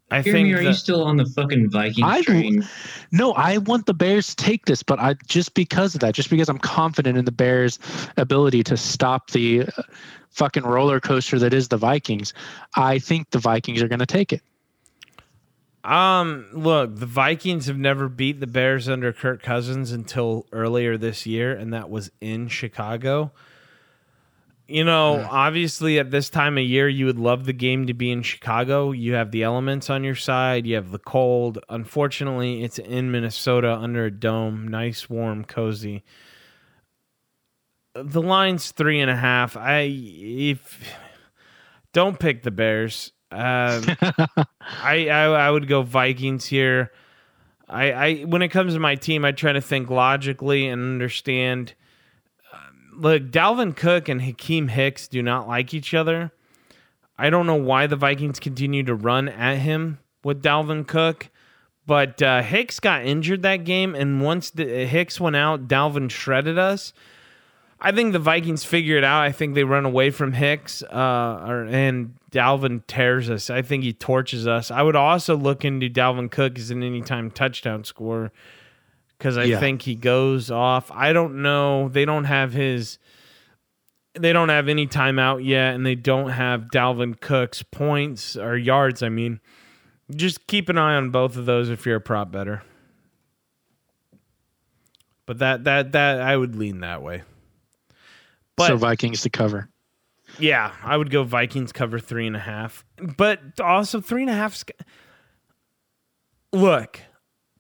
I Jeremy, think are the- you still on the fucking Viking I- train? No, I want the Bears to take this, but I just because of that, just because I'm confident in the Bears' ability to stop the uh, fucking roller coaster that is the Vikings, I think the Vikings are going to take it. Um, look, the Vikings have never beat the Bears under Kirk Cousins until earlier this year, and that was in Chicago. You know, obviously at this time of year, you would love the game to be in Chicago. You have the elements on your side, you have the cold. Unfortunately, it's in Minnesota under a dome, nice, warm, cozy. The line's three and a half. I if don't pick the Bears. Um, *laughs* I, I I would go Vikings here. I, I when it comes to my team, I try to think logically and understand. Look, Dalvin Cook and Akiem Hicks do not like each other. I don't know why the Vikings continue to run at him with Dalvin Cook, but uh, Hicks got injured that game, and once the, Hicks went out, Dalvin shredded us. I think the Vikings figure it out. I think they run away from Hicks, uh, or, and Dalvin tears us. I think he torches us. I would also look into Dalvin Cook as an anytime touchdown scorer because I Yeah. think he goes off. I don't know. They don't have his. They don't have any timeout yet, and they don't have Dalvin Cook's points or yards. I mean, just keep an eye on both of those if you're a prop better. But that that that I would lean that way. But so Vikings to cover. yeah, I would go Vikings cover three and a half. But also three and a half. Look,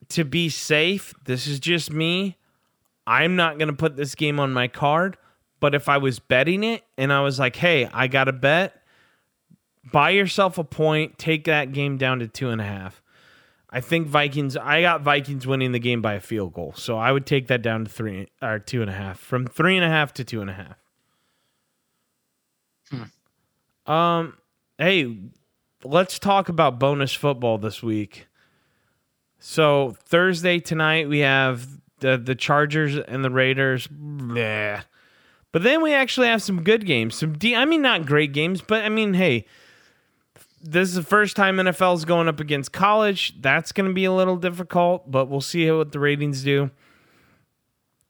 to be safe, this is just me. I'm not going to put this game on my card. But if I was betting it and I was like, hey, I got to bet, buy yourself a point, take that game down to two and a half. I think Vikings. I got Vikings winning the game by a field goal, so I would take that down to three or two and a half, from three and a half to two and a half. Um, hey, let's talk about bonus football this week. So Thursday tonight we have the the Chargers and the Raiders. Bleh. But then we actually have some good games. Some D I mean not great games, but I mean, hey, this is the first time NFL is going up against college. That's going to be a little difficult, but we'll see what the ratings do.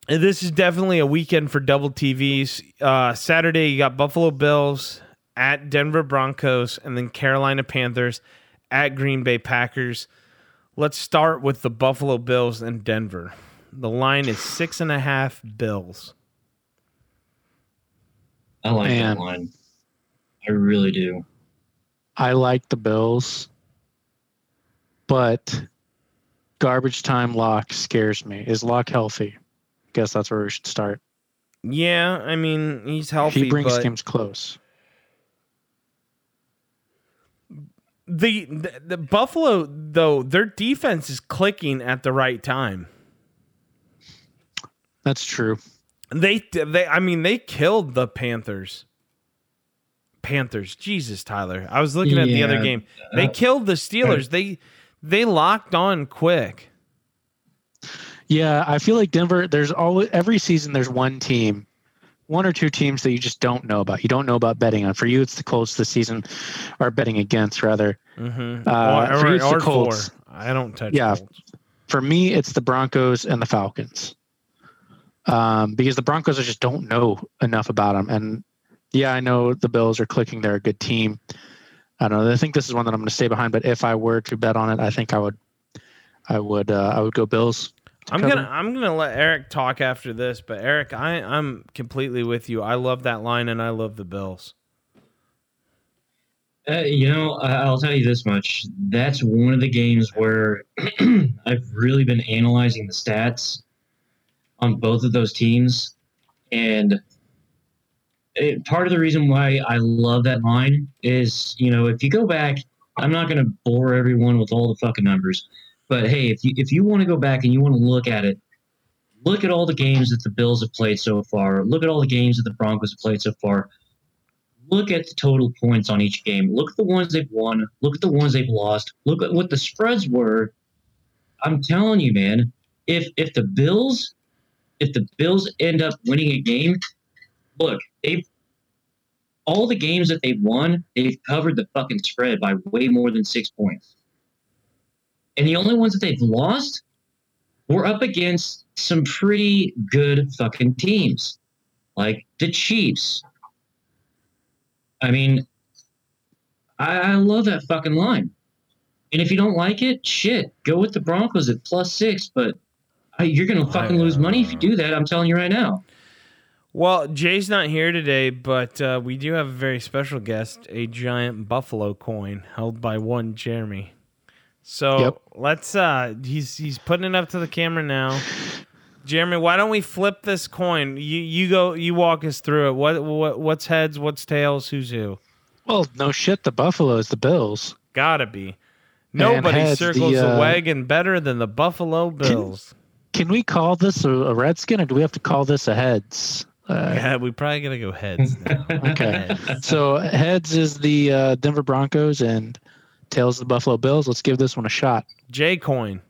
This is definitely a weekend for double TVs. Uh, Saturday, you got Buffalo Bills at Denver Broncos, and then Carolina Panthers at Green Bay Packers. Let's start with the Buffalo Bills and Denver. The line is six and a half Bills. I like Man. that line. I really do. I like the Bills, but garbage time Lock scares me. Is Lock healthy? I Guess that's where we should start. Yeah, I mean he's healthy, he brings but games close. The, the the Buffalo though their defense is clicking at the right time. That's true. They they I mean they killed the Panthers. Panthers. Jesus, Tyler. I was looking at the other game. They uh, killed the Steelers. They they locked on quick. Yeah, I feel like Denver. There's always every season. There's one team, one or two teams that you just don't know about. You don't know about betting on. For you, it's the Colts this season, or betting against rather. Mm-hmm. Uh, for you, it's the Colts. I don't touch. Yeah. Colts. For me, it's the Broncos and the Falcons, um, because the Broncos I just don't know enough about them. And yeah, I know the Bills are clicking. They're a good team. I don't know. I think this is one that I'm going to stay behind. But if I were to bet on it, I think I would, I would, uh, I would go Bills. To I'm cover. gonna I'm gonna let Eric talk after this, but Eric, I I'm completely with you. I love that line, and I love the Bills. Uh, you know, I- I'll tell you this much. That's one of the games where *clears throat* I've really been analyzing the stats on both of those teams. And it, part of the reason why I love that line is, you know, if you go back, I'm not going to bore everyone with all the fucking numbers. But hey, if you, if you want to go back and you want to look at it, look at all the games that the Bills have played so far. Look at all the games that the Broncos have played so far look at the total points on each game. Look at the ones they've won. Look at the ones they've lost. Look at what the spreads were. I'm telling you, man, if if the Bills if the Bills end up winning a game, look, they've all the games that they've won, they've covered the fucking spread by way more than six points. And the only ones that they've lost were up against some pretty good fucking teams. Like the Chiefs, I mean, I, I love that fucking line. And if you don't like it, shit, go with the Broncos at plus six. But you're gonna fucking lose money if you do that. I'm telling you right now. Well, Jay's not here today, but uh, we do have a very special guest, a giant buffalo coin held by one Jeremy. So Yep. let's uh he's he's putting it up to the camera now. Jeremy, why don't we flip this coin? You you go you walk us through it. What what what's heads, what's tails, who's who? Well, no shit. The Buffalo is the Bills. Gotta be. Nobody heads, circles the, the, uh, wagon better than the Buffalo Bills. Can we call this a, a Redskin, or do we have to call this a Heads? Uh, yeah, we probably gotta go heads now. *laughs* Okay. so Heads is the uh, Denver Broncos, and Tails is the Buffalo Bills. Let's give this one a shot. J coin.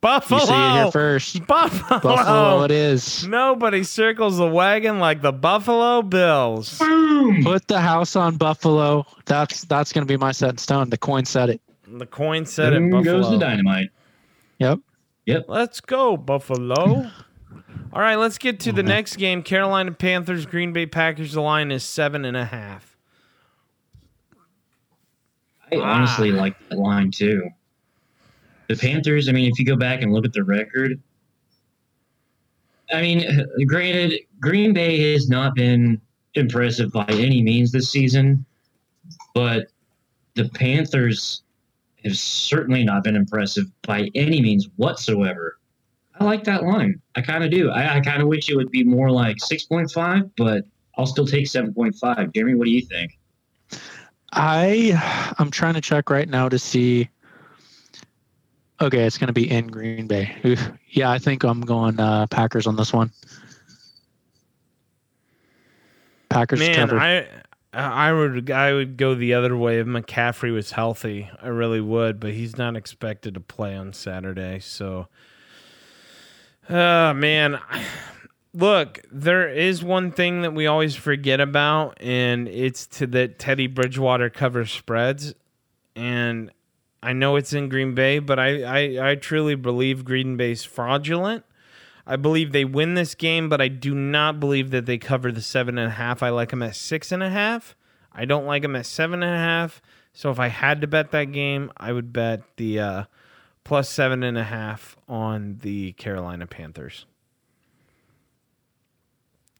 Buffalo. You see it here first. Buffalo. Buffalo, it is. Nobody circles the wagon like the Buffalo Bills. Boom! Put the house on Buffalo. That's that's going to be my set in stone. The coin said it. The coin said it. Buffalo. goes the dynamite. Yep. Yep. Let's go, Buffalo. All right, let's get to the next game. Carolina Panthers, Green Bay Packers. The line is seven and a half. I Ah. honestly like that line too. The Panthers, I mean, if you go back and look at the record, I mean, *laughs* granted, Green Bay has not been impressive by any means this season, but the Panthers have certainly not been impressive by any means whatsoever. I like that line. I kind of do. I, I kind of wish it would be more like 6.5, but I'll still take 7.5. Jeremy, what do you think? I I'm trying to check right now to see. Okay, it's going to be in Green Bay. Oof. Yeah, I think I'm going uh, Packers on this one. Packers Man, cover. I I would I would go the other way if McCaffrey was healthy. I really would, but he's not expected to play on Saturday. So, uh man, look, there is one thing that we always forget about, and it's to that Teddy Bridgewater covers spreads, and I know it's in Green Bay, but I I, I truly believe Green Bay's fraudulent. I believe they win this game, but I do not believe that they cover the seven and a half. I like them at six and a half. I don't like them at seven and a half. So if I had to bet that game, I would bet the uh, plus seven and a half on the Carolina Panthers.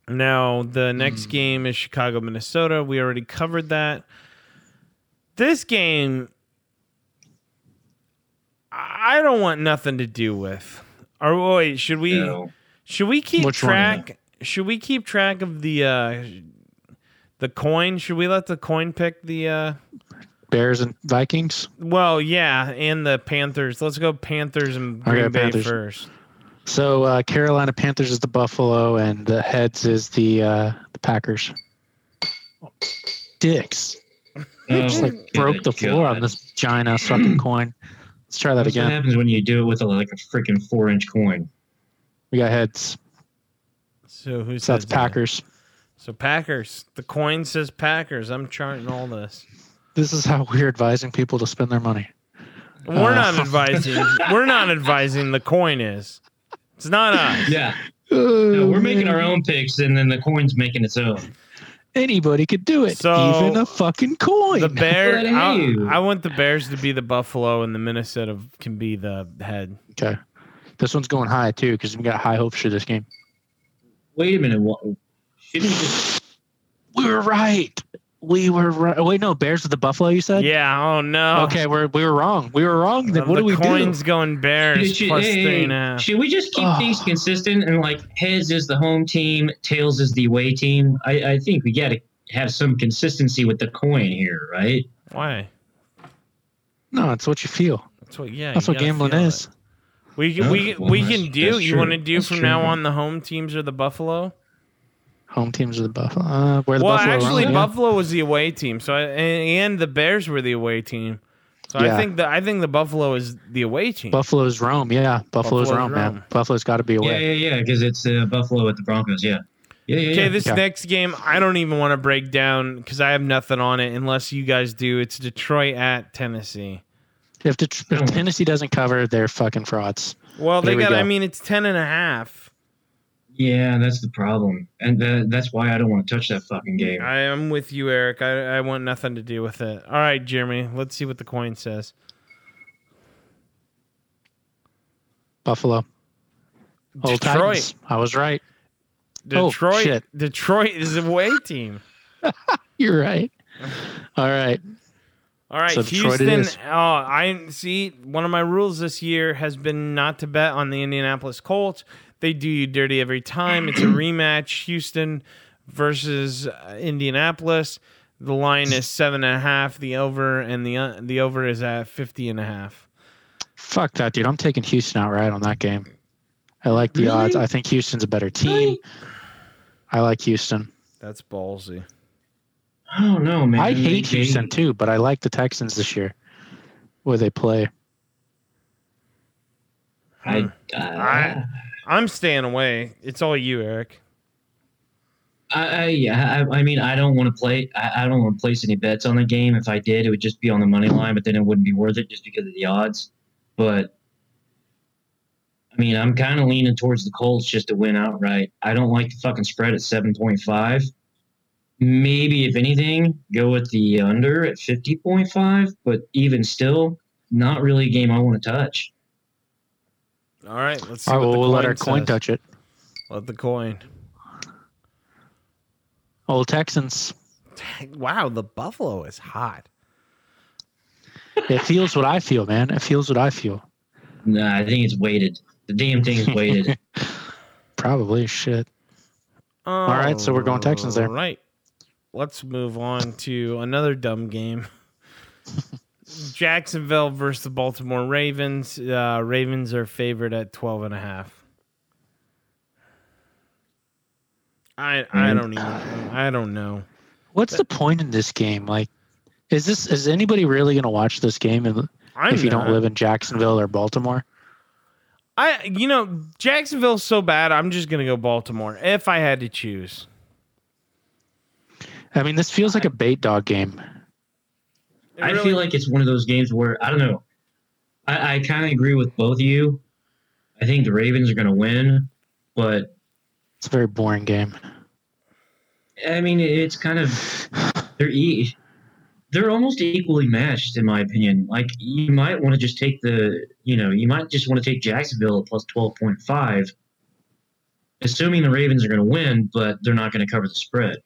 Now the next game is Chicago, Minnesota. We already covered that. This game, I don't want nothing to do with. Or wait, should we? No. Should we keep Which track? Should we keep track of the uh the coin? Should we let the coin pick the uh Bears and Vikings. well, yeah, and the Panthers. Let's go Panthers and Okay, Green Bay Panthers. first. So uh, Carolina Panthers is the Buffalo, and the heads is the uh, the Packers. Dicks just Oh, like broke good the floor on this giant ass fucking coin. Let's try that That's what again. happens when you do it with a, like a freaking four inch coin. We got heads. So who So says that's Packers. So Packers. The coin says Packers. I'm charting all this. This is how we're advising people to spend their money. We're Uh, not advising. *laughs* We're not advising. The coin is. It's not us. *laughs* Yeah. Oh, no, we're making our own picks, and then the coin's making its own. Anybody could do it, So, even a fucking coin. The Bears. But I, hey. I want the Bears to be the Buffalo, and the Minnesota can be the head. okay, this one's going high too because we got high hopes for this game. Wait a minute. What, shouldn't we just? We were right. We were right. Oh, wait, no, Bears with the Buffalo. You said. Yeah. Oh no. Okay, we're we were wrong. We were wrong. Then what the do we coin's do? going Bears Should, plus hey, three hey, and a half. should we just keep Oh. things consistent and like heads is the home team, tails is the away team? I, I think we got to have some consistency with the coin here, right? Why? No, it's what you feel. That's what. Yeah. That's you what gambling is. it. We Yeah, we well, we can do. You want to do That's from true. now on the home teams are the Buffalo. Home teams are the Buffalo. Uh, where the well, Buffalo actually, Rumble, yeah. Buffalo was the away team. So I, and, and the Bears were the away team. So I think the I think the Buffalo is the away team. Buffalo's roam. Yeah, Buffalo's, Buffalo's roam, roam. man. Buffalo's got to be away. yeah, yeah. Because it's uh, Buffalo at the Broncos. Yeah, yeah, yeah. Okay, yeah. this Okay. next game I don't even want to break down because I have nothing on it unless you guys do. It's Detroit at Tennessee. If, the, if Oh. Tennessee doesn't cover, they're fucking frauds. Well, they we got. I mean, it's ten and a half. Yeah, that's the problem, and uh, that's why I don't want to touch that fucking game. I am with you, Eric. I, I want nothing to do with it. All right, Jeremy. Let's see what the coin says. Buffalo. Old Detroit. Titans. I was right. Oh, Detroit. shit. Detroit is a away team. *laughs* You're right. All right. All right, So Houston. Oh, I see. One of my rules this year has been not to bet on the Indianapolis Colts. They do you dirty every time. It's a rematch. Houston versus uh, Indianapolis. The line is seven and a half. The over and the uh, the over is at fifty and a half. Fuck that, dude. I'm taking Houston outright on that game. I like the Really? odds. I think Houston's a better team. I like Houston. That's ballsy. I don't know, man. I hate they- Houston too, but I like the Texans this year, where they play. I, uh, I- I'm staying away. It's all you, Eric. I, I, yeah, I, I mean, I don't want to play. I, I don't want to place any bets on the game. If I did, it would just be on the money line, but then it wouldn't be worth it just because of the odds. But I mean, I'm kind of leaning towards the Colts just to win outright. I don't like the fucking spread at 7.5. Maybe, if anything, go with the under at 50.5. But even still, not really a game I want to touch. All right, let's see All right, what well, we'll coin let our coin touch it. Let the coin. Old Texans. Wow, the Buffalo is hot. It feels what I feel, man. It feels what I feel. Nah, I think it's weighted. The damn thing is weighted. *laughs* Probably shit. All right, so we're going Texans there. Right. Let's move on to another dumb game. *laughs* Jacksonville versus the Baltimore Ravens. Uh, Ravens are favored at 12 and a half. I I don't even I don't know. What's the point in this game? Like, is this is anybody really going to watch this game if, if you don't live in Jacksonville or Baltimore? I you know Jacksonville's so bad. I'm just gonna go Baltimore if I had to choose. I mean, this feels like a bait dog game. It I really- feel like it's one of those games where I don't know. I, I kind of agree with both of you. I think the Ravens are going to win, but It's a very boring game. I mean it's kind of they're e- they're almost equally matched in my opinion. Like you might want to just take the you know you might just want to take Jacksonville at plus twelve point five, assuming the Ravens are going to win, but they're not going to cover the spread.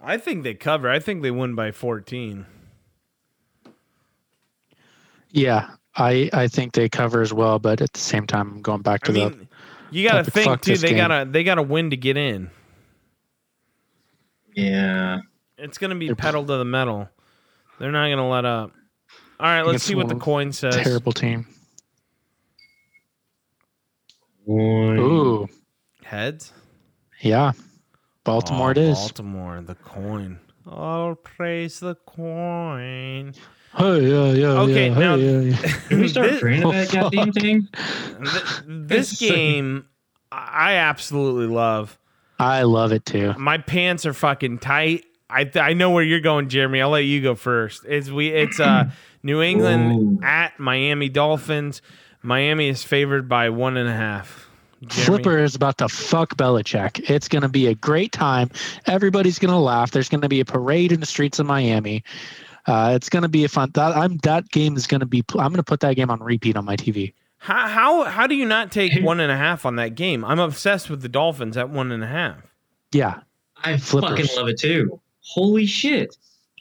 I think they cover. I think they win by 14. Yeah, I I think they cover as well, but at the same time, I'm going back I to the mean, you got to think too. They game. gotta they gotta win to get in. Yeah, It's gonna be They're- pedal to the metal. They're not gonna let up. All right, let's see what the coin says. terrible team. Ooh, Heads. yeah. Baltimore Oh, it is. Baltimore, the coin. I'll praise the coin. Hey, yeah, yeah, Okay, yeah, now- hey, yeah, yeah. *laughs* Can we start This- praying to that *laughs* goddamn thing? Th- this *laughs* game, I absolutely love. I love it too. My pants are fucking tight. I th- I know where you're going, Jeremy. I'll let you go first. It's we. It's uh *clears throat* New England Ooh. at Miami Dolphins. Miami is favored by one and a half. Jeremy? Flipper is about to fuck Belichick. It's going to be a great time. Everybody's going to laugh. There's going to be a parade in the streets of Miami. Uh, it's going to be a fun. That, I'm that game is going to be. I'm going to put that game on repeat on my TV. How how how do you not take one and a half on that game? I'm obsessed with the Dolphins at one and a half. Yeah, I Flippers. fucking love it too. Holy shit.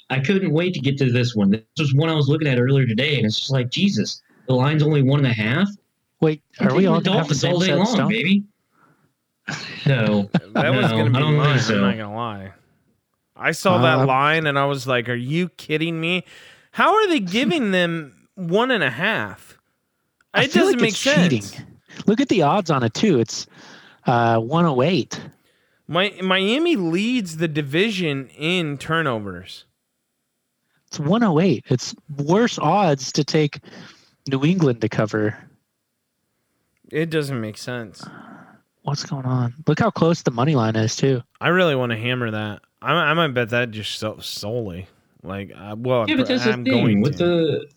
I couldn't wait to get to this one. This was one I was looking at earlier today, and it's just like, Jesus, the line's only one and a half. Wait, are we all the going to have the Dolphins same all day set long, stone? baby? No. That was gonna be I don't mine. think so. I'm not gonna lie. I saw Uh, that line and I was like, "Are you kidding me? How are they giving *laughs* them one and a half? I It feel doesn't like make sense." cheating. Look at the odds on it too. It's uh, 108. My, Miami leads the division in turnovers. It's 108. It's worse odds to take New England to cover. It doesn't make sense. What's going on? Look how close the money line is too. I really want to hammer that. I, I might bet that just so, solely. Like, uh, well, Yeah, but that's the I'm thing going with to. the.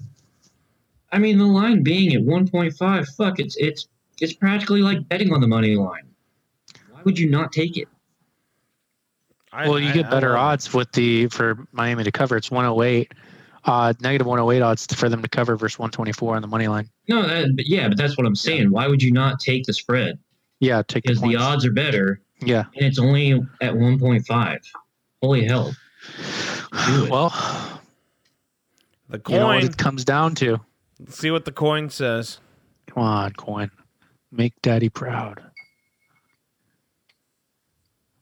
I mean, the line being at 1.5. Fuck, it's it's it's practically like betting on the money line. Why would you not take it? I- well, you I- get better odds with the for Miami to cover. It's 108. Uh, negative 108 odds for them to cover versus 124 on the money line. No, that, but yeah, but that's what I'm saying. Why would you not take the spread? Yeah, take Because the points. odds are better, Yeah. and it's only at 1.5. Holy hell! Well, The you know what coin. it comes down to. see what the coin says. Come on, coin. Make daddy proud.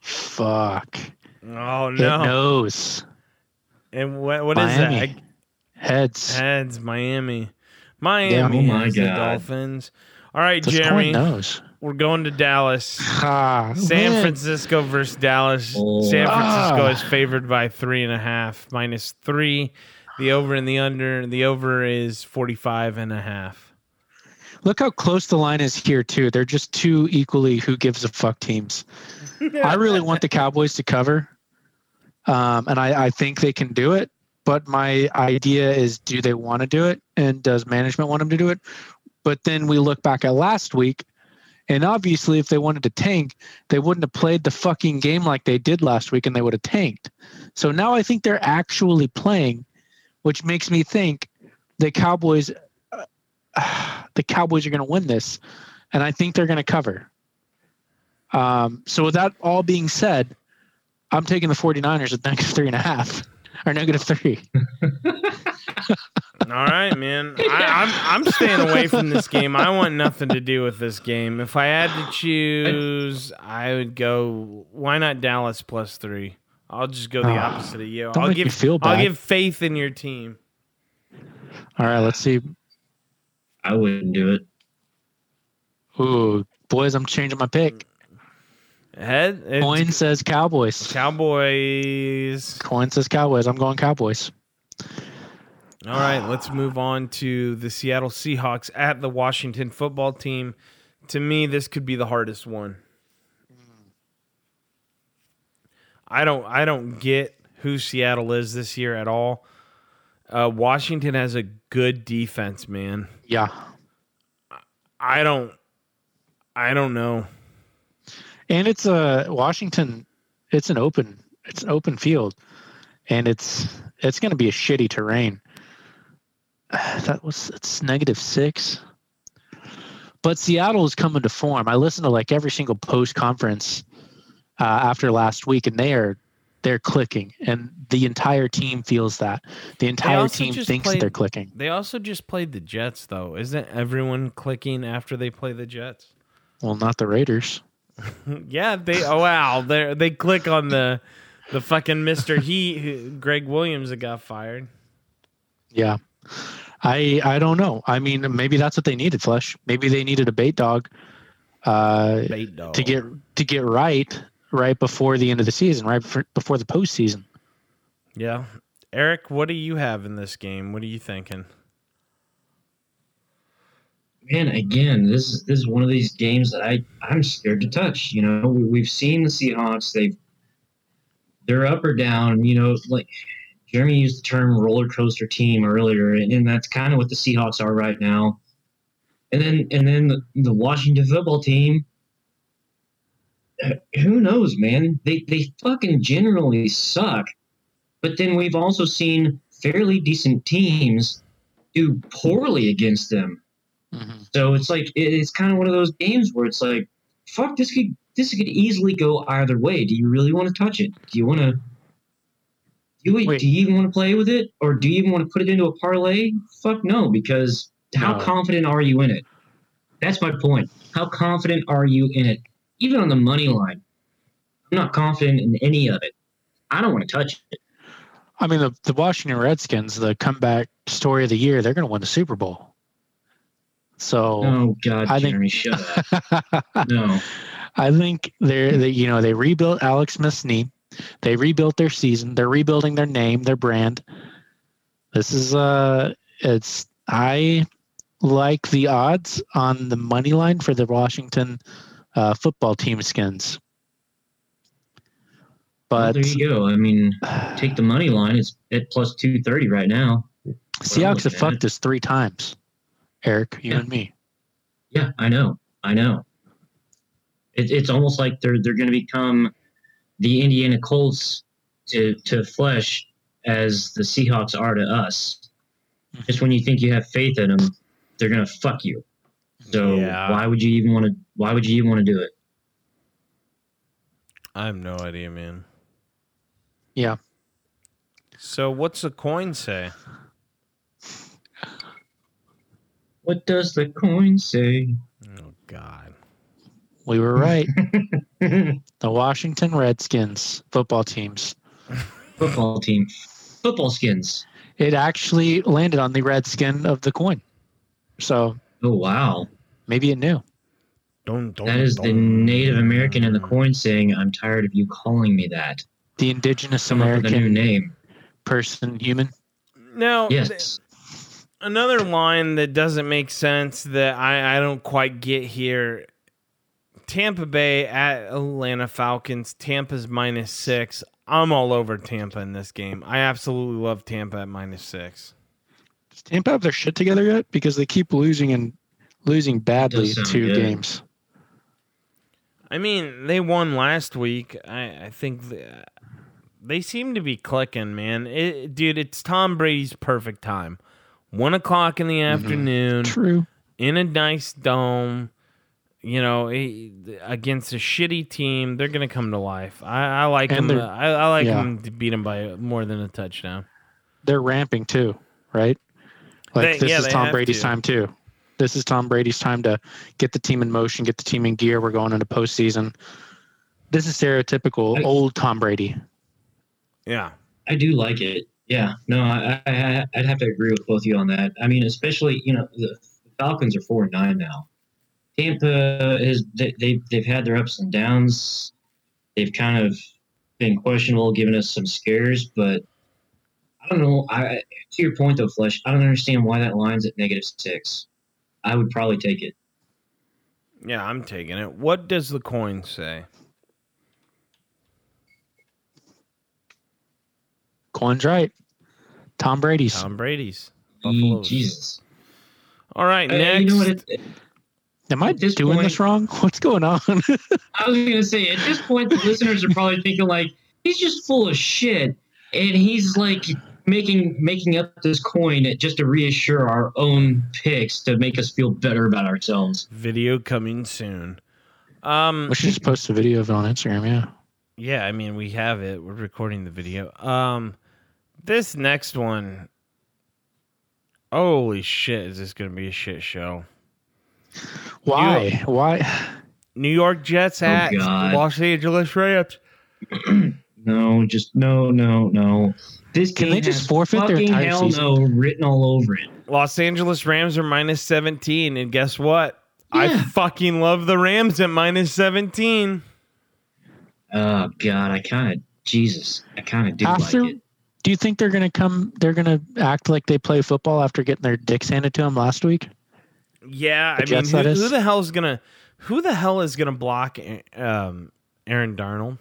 Fuck. Oh It no! knows. And what what is that? Miami. I- Heads. Heads, Miami. Miami Oh my has the God. Dolphins. All right, This Jeremy, coin knows. We're going to Dallas. Ah, San man. Francisco versus Dallas. Oh. San Francisco Ah. is favored by three and a half, minus three. The over and the under. The over is 45 and a half. Look how close the line is here too. They're just two equally who gives a fuck teams. *laughs* I really want the Cowboys to cover, um, and I, I think they can do it. But my idea is, do they want to do it, and does management want them to do it? But then we look back at last week, and obviously, if they wanted to tank, they wouldn't have played the fucking game like they did last week, and they would have tanked. So now I think they're actually playing, which makes me think the Cowboys, *sighs* the Cowboys are going to win this, and I think they're going to cover. Um, so with that all being said, I'm taking the 49ers at negative three and a half or negative three. *laughs* All right, man. *laughs* I, I'm I'm staying away from this game. I want nothing to do with this game. If I had to choose, I would go. Why not Dallas plus three? I'll just go the Ah, opposite of you. don't I'll make me give feel I'll give faith in your team. All right, let's see. I wouldn't do it. Ooh, boys, I'm changing my pick. Head it's Coin says Cowboys. Cowboys. Coin says Cowboys. I'm going Cowboys. All right, let's move on to the Seattle Seahawks at the Washington football team. To me, this could be the hardest one. I don't I don't get who Seattle is this year at all. Uh, Washington has a good defense, man. Yeah. I don't I don't know. And it's a Washington. It's an open. It's an open field, and it's it's going to be a shitty terrain. *sighs* That was it's negative six. But Seattle is coming to form. I listened to like every single post conference uh, after last week, and they are they're clicking, and the entire team feels that. The entire team thinks played- they're clicking. They also just played the Jets though. Isn't everyone clicking after they play the Jets? Well, not the Raiders. *laughs* Yeah, they. Oh wow, they they click on the the fucking Mister He who- Gregg Williams that got fired. Yeah. I I don't know. I mean, maybe that's what they needed, Flesh. Maybe they needed a bait dog. uh, Bait dog. to get to get right right before the end of the season, right before, before the postseason. Yeah. Eric, what do you have in this game? What are you thinking? Man, again, this is this is one of these games that I I'm scared to touch. You know, we, we've seen the Seahawks; they've they're up or down. You know, like Jeremy used the term roller coaster team earlier, and, and that's kind of what the Seahawks are right now. And then and then the, the Washington football team. uh, Who knows, man? They they fucking generally suck, but then we've also seen fairly decent teams do poorly against them. So it's like it- it's kind of one of those games where it's like, fuck, this could this could easily go either way. Do you really want to touch it? Do you want to? Do you, Wait. do you even want to play with it, or do you even want to put it into a parlay? Fuck no, because how No. confident are you in it? That's my point. How confident are you in it? Even on the money line, I'm not confident in any of it. I don't want to touch it. I mean, the, the Washington Redskins, the comeback story of the year, they're going to win the Super Bowl. So Oh God, I think- shut up. *laughs* No. I think they're they, you know they rebuilt Alex Smith's knee, they rebuilt their season, they're rebuilding their name, their brand. This is uh, it's I like the odds on the money line for the Washington uh, football team skins. Well, But there you go. I mean, *sighs* take the money line. It's at plus two thirty right now. Seahawks have fucked us three times. Eric, you Yeah. and me. Yeah, I know. I know. It, it's almost like they're they're going to become the Indiana Colts to to flesh as the Seahawks are to us. Hmm. Just when you think you have faith in them, they're going to fuck you. So Yeah. why would you even want to? Why would you even want to do it? I have no idea, man. Yeah. So what's the coin say? What does the coin say? Oh God. We were right. *laughs* *laughs* the Washington Redskins football teams. Football team, football skins. It actually landed on the red skin of the coin. So Oh wow. maybe it knew. Don't, don't, That is the don't. Native American in the coin saying, "I'm tired of you calling me that." The indigenous Come up with a new name. person, human. Now, th- Yes. another line that doesn't make sense that I, I don't quite get here. Tampa Bay at Atlanta Falcons. Tampa's minus six. I'm all over Tampa in this game. I absolutely love Tampa at minus six. Does Tampa have their shit together yet? Because they keep losing and losing badly Does sound two good. games. I mean, they won last week. I, I think the, they seem to be clicking, man. It, dude, it's Tom Brady's perfect time. One o'clock in the mm-hmm. afternoon True. in a nice dome. You know, against a shitty team, they're gonna come to life. I, I like And them. they're- I, I like yeah. them to beat them by more than a touchdown. They're ramping too, right? Like They- this yeah, is Tom Brady's to. time too. This is Tom Brady's time to get the team in motion, get the team in gear. We're going into postseason. This is stereotypical I- old Tom Brady. Yeah, I do like it. Yeah, no, I, I, I'd have to agree with both of you on that. I mean, especially you know the Falcons are four and nine now. Tampa is they, they they've had their ups and downs. They've kind of been questionable, giving us some scares, but I don't know. I to your point though, Flesh, I don't understand why that line's at negative six. I would probably take it. yeah, I'm taking it. What does the coin say? Coin's right. Tom Brady's. Tom Brady's. Buffaloes. Jesus. All right, Uh, next. you know what? It, Am I at this doing point- this wrong? *laughs* What's going on? *laughs* I was gonna say at this point the listeners are probably thinking like he's just full of shit and he's like making making up this coin just to reassure our own picks to make us feel better about ourselves. Video coming soon. Um, we should just post a video of it on Instagram. Yeah. Yeah, I mean we have it. We're recording the video. Um this next one Holy shit, is this gonna be a shit show? Why? Why? New York Jets Oh, at God. Los Angeles Rams. *clears throat* No, just no, no, no. This Can game they just has forfeit their entire hell season? no written all over it. Los Angeles Rams are minus 17, and guess what? I fucking love the Rams at minus 17. Oh God, I kind of Jesus, I kind of do After, like it. do you think they're going to come? They're going to act like they play football after getting their dicks handed to them last week. Yeah, The I Jets, mean, that who, is? who the hell is gonna who the hell is gonna block um, Aaron Darnold?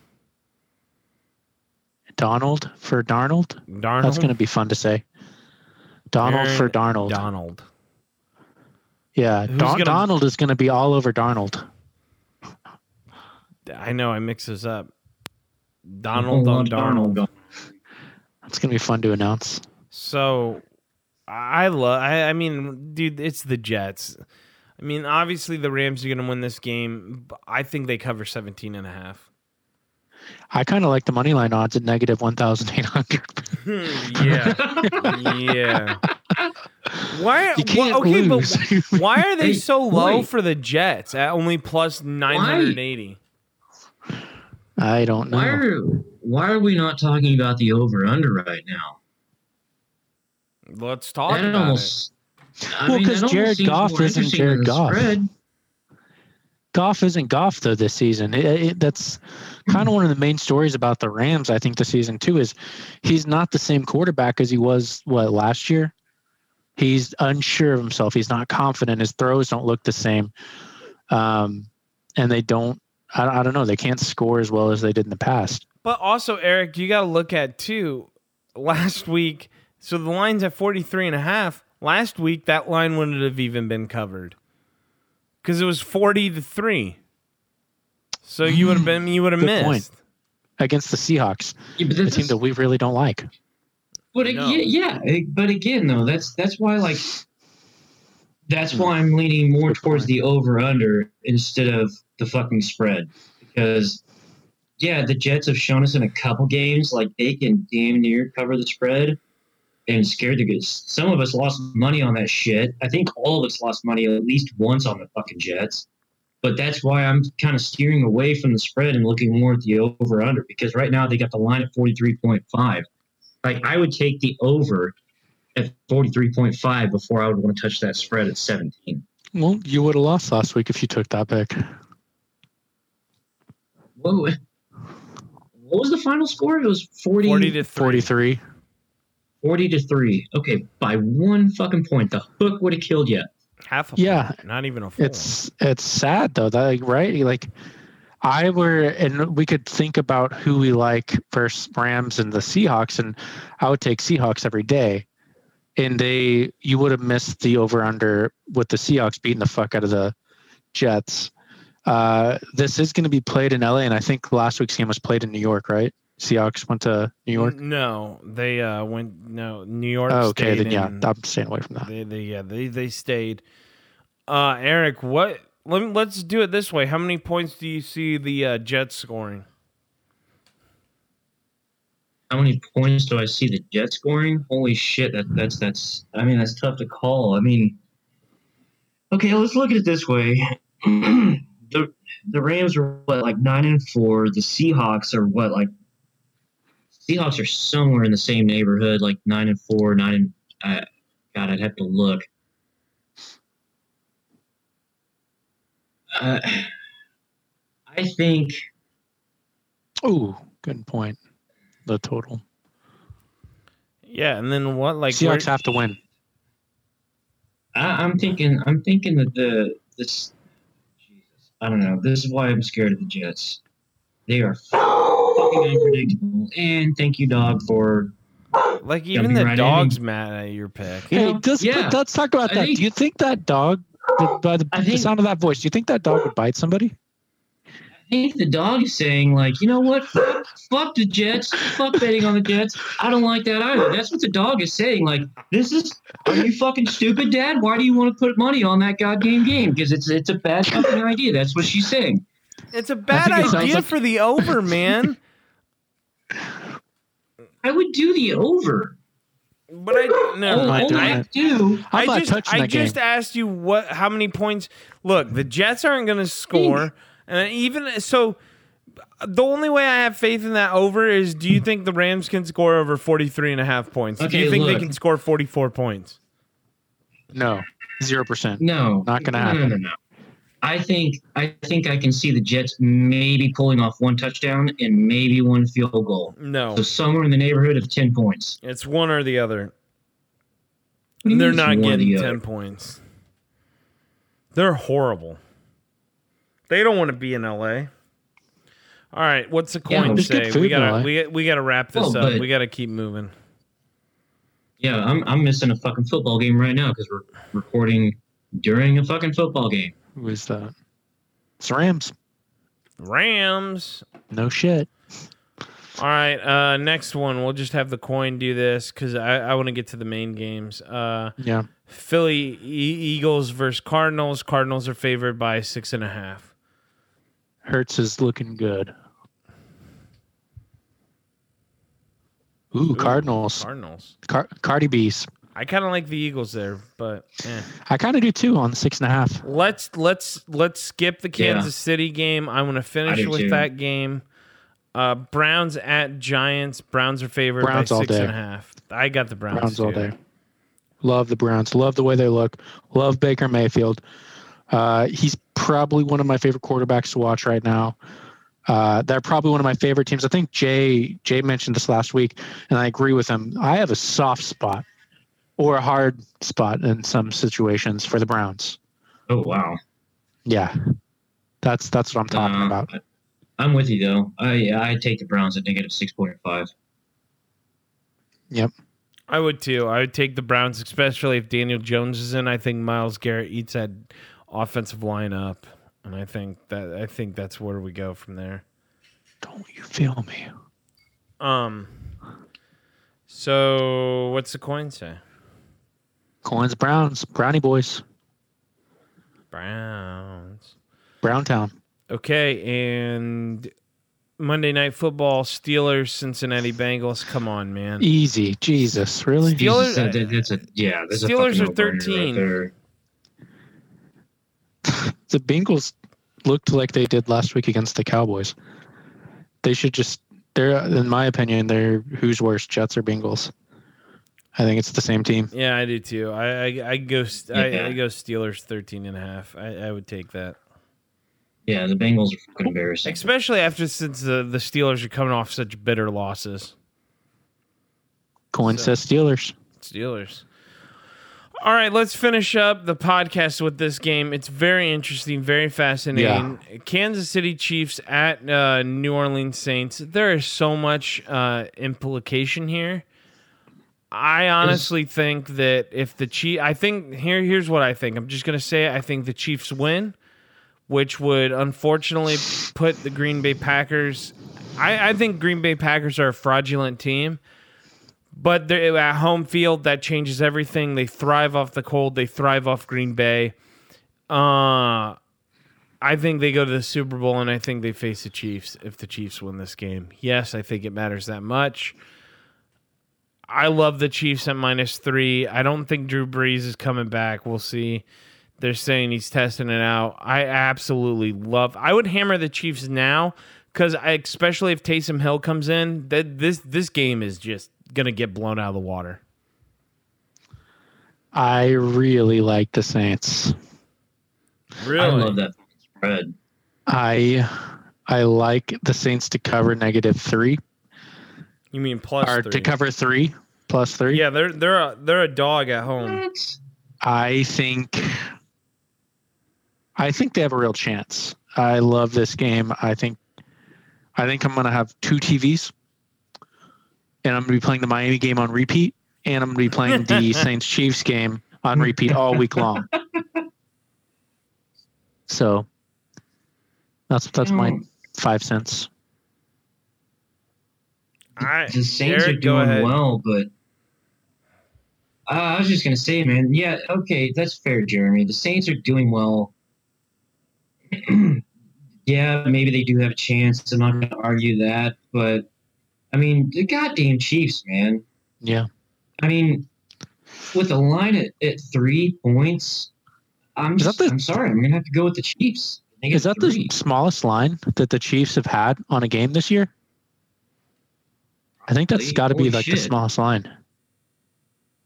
Donald for Darnold. Darnold. That's going to be fun to say. Donald Aaron for Darnold. Donald. yeah, Don- gonna- Donald is going to be all over Darnold. I know I mix this up. A Donald lot on of Darnold. going- That's going to be fun to announce. So I love. I, I mean, dude, it's the Jets. I mean, obviously the Rams are going to win this game. But I think they cover 17 and a half. I kind of like the money line odds at negative 1,800. Hmm, yeah. *laughs* yeah. Why? You can't why- okay, lose. but *laughs* why are they Hey, so low wait. for the Jets at only plus 980? I don't know. Why are why are we not talking about the over under right now? Let's talk That about almost. I Well, mean, 'cause that Jared Goff isn't Jared Goff. spread. Goff isn't Goff though this season. It, it, that's kind of one of the main stories about the Rams. I think the season too is he's not the same quarterback as he was what last year. He's unsure of himself. He's not confident. His throws don't look the same, um, and they don't. I, I don't know. They can't score as well as they did in the past. But also, Eric, you got to look at too. Last week, so the line's at 43 and a half. Last week, that line wouldn't have even been covered because it was 40 to 3. So you would have been, you would have missed. point. Against the Seahawks, Yeah, but a that's, team that we really don't like. but No. again, yeah, but again though, that's that's why like that's why I'm leaning more Good towards point. the over under instead of the fucking spread because yeah, the Jets have shown us in a couple games like they can damn near cover the spread and scared to good. Some of us lost money on that shit. I think all of us lost money at least once on the fucking Jets. But that's why I'm kind of steering away from the spread and looking more at the over under because right now they got the line at 43.5. Like I would take the over at 43.5 before I would want to touch that spread at 17. Well, you would have lost last week if you took that pick. Whoa. What was the final score? It was 40, 40 to 3. 43. 40 to 3. Okay, by one fucking point. The hook would have killed you. Half a Yeah. point, not even a full. It's it's sad though that like, right like I were and we could think about who we like versus Rams and the Seahawks and I would take Seahawks every day and they you would have missed the over under with the Seahawks beating the fuck out of the Jets. Uh, this is going to be played in LA and I think last week's game was played in New York, right? Seahawks went to New York. No, they uh, went, no, New York. Oh, okay, then yeah, in- I'm staying away from that. They, they, yeah, they, they stayed. Uh, Eric, what? Let me, let's do it this way. How many points do you see the uh, Jets scoring? How many points do I see the Jets scoring? Holy shit, that, that's that's I mean that's tough to call. I mean Okay, let's look at it this way. *clears throat* the the Rams are what like 9 and 4, the Seahawks are what like Seahawks are somewhere in the same neighborhood like 9 and 4, 9 and uh, God, I'd have to look. Uh, I think Oh, good point. The total. Yeah, and then what? Like, Seahawks where- have to win. I, I'm thinking. I'm thinking that the this. Jesus, I don't know. This is why I'm scared of the Jets. They are fucking unpredictable. And thank you, dog, for like even the right in. dog's mad at your pick. You Hey, know, just, yeah. but let's talk about I that. think- do you think that dog, the, by the, I the sound of that voice, do you think that dog would bite somebody? I think the dog is saying like, you know what? Fuck, fuck the Jets. Fuck betting on the Jets. I don't like that either. That's what the dog is saying. Like, this is. Are you fucking stupid, Dad? Why do you want to put money on that goddamn game? Because it's it's a bad fucking idea. That's what she's saying. It's a bad think it sounds idea like- for the over, man. *laughs* I would do the over. but I never All, mind I do. I'm I just, I just game. asked you what, how many points. Look, the Jets aren't going to score, and even so, the only way I have faith in that over is: Do you think the Rams can score over 43 and a half points? do you think they can score 44 points? No, zero percent. No, Not gonna no, No, happen. no, no. I think I think I can see the Jets maybe pulling off one touchdown and maybe one field goal. No, So somewhere in the neighborhood of ten points. it's one or the other. You They're not it's one or getting the 10 other? points. They're horrible. They don't want to be in LA. All right, what's the coin good say? We gotta we, we gotta wrap this Well, up. We gotta keep moving. Yeah, I'm I'm missing a fucking football game right now because we're recording during a fucking football game. Who is that? It's Rams. Rams. No shit. All right, uh, next one. We'll just have the coin do this because I, I want to get to the main games. Uh, Yeah. Philly e- Eagles versus Cardinals. Cardinals are favored by six and a half. Hurts is looking good. Ooh, Cardinals. Cardinals. Car- Cardi B's. I kind of like the Eagles there, but eh. I kind of do too on the six and a half. let's let's let's skip the Yeah. Kansas City game. I want to finish with too. that game. Uh, Browns at Giants. Browns are favored Browns by all six day. and a half. I got the Browns, Browns all day. Love the Browns. Love the way they look. Love Baker Mayfield. Uh, he's probably one of my favorite quarterbacks to watch right now. Uh, they're probably one of my favorite teams. I think Jay Jay mentioned this last week, and I agree with him. I have a soft spot or a hard spot in some situations for the Browns. Oh wow. Yeah, that's that's what I'm talking Uh, about. I- I'm with you though. I I take the Browns at negative six point five. Yep. I would too. I would take the Browns, especially if Daniel Jones is in. I think Myles Garrett eats that offensive line up, and I think that I think that's where we go from there. Don't you feel me? Um. So what's the coin say? Coins Browns, Brownie boys, Browns. Browntown. Okay, and Monday Night Football, Steelers, Cincinnati Bengals. Come on, man. Easy, Jesus, really? Steelers- Jesus, that- that- that's a yeah. That's Steelers a are 13. Right *laughs* the Bengals looked like they did last week against the Cowboys. They should just they're in my opinion, they're who's worse, Jets or Bengals. I think it's the same team. Yeah, I do too. I I, I go I, Yeah. I go Steelers 13 and a half. I, I would take that. Yeah, the Bengals are fucking embarrassing. Especially after since the, the Steelers are coming off such bitter losses. Coin So- says Steelers. Steelers. All right, let's finish up the podcast with this game. It's very interesting, very fascinating. Kansas City Chiefs at uh, New Orleans Saints. There is so much uh, implication here. I honestly think that if the Chief, I think here, here's what I think. I'm just gonna say it. I think the Chiefs win, which would unfortunately put the Green Bay Packers. I, I think Green Bay Packers are a fraudulent team but they're at home field that changes everything they thrive off the cold they thrive off green bay uh i think they go to the super bowl and i think they face the chiefs if the chiefs win this game yes i think it matters that much i love the chiefs at minus three i don't think drew brees is coming back we'll see they're saying he's testing it out i absolutely love i would hammer the chiefs now because especially if Taysom Hill comes in, that this this game is just gonna get blown out of the water. I really like the Saints. Really? I love that spread. I I like the Saints to cover negative three You mean plus or three? to cover three plus three. Yeah, they're they're a, they're a dog at home. I think I think they have a real chance. I love this game. I think I think I'm gonna have two TVs and I'm gonna be playing the Miami game on repeat and I'm gonna be playing the *laughs* Saints Chiefs game on repeat all week long. *laughs* So that's that's my Mm. five cents. I, The Saints Eric, are doing well, but uh, I was just gonna say, man. Yeah, okay, that's fair, Jeremy. The Saints are doing well. *clears throat* yeah, maybe they do have a chance. I'm not gonna argue that, but I mean, the goddamn Chiefs, man. Yeah. I mean, with a line at, at three points, I'm Is that just, the- I'm sorry, I'm gonna have to go with the Chiefs. Is get that the smallest line that the Chiefs have had on a game this year? I think that's got to be like the smallest line.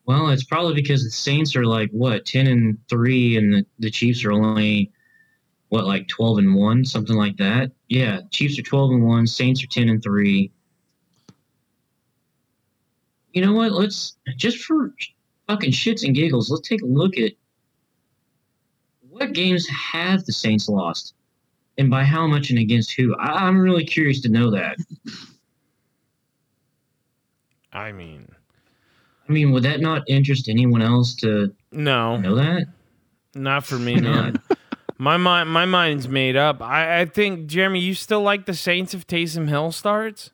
Well, it's probably because the Saints are like what ten and three, and the, the Chiefs are only what like 12 and 1, something like that. Yeah, Chiefs are 12 and 1, Saints are 10 and 3. You know what? Let's just for fucking shits and giggles, let's take a look at what games have the Saints lost and by how much and against who. I, I'm really curious to know that. *laughs* I mean, I mean, would that not interest anyone else to no, know that? not for me, man. not? *laughs* My mind, my mind's made up. I, I think Jeremy, you still like the Saints if Taysom Hill starts?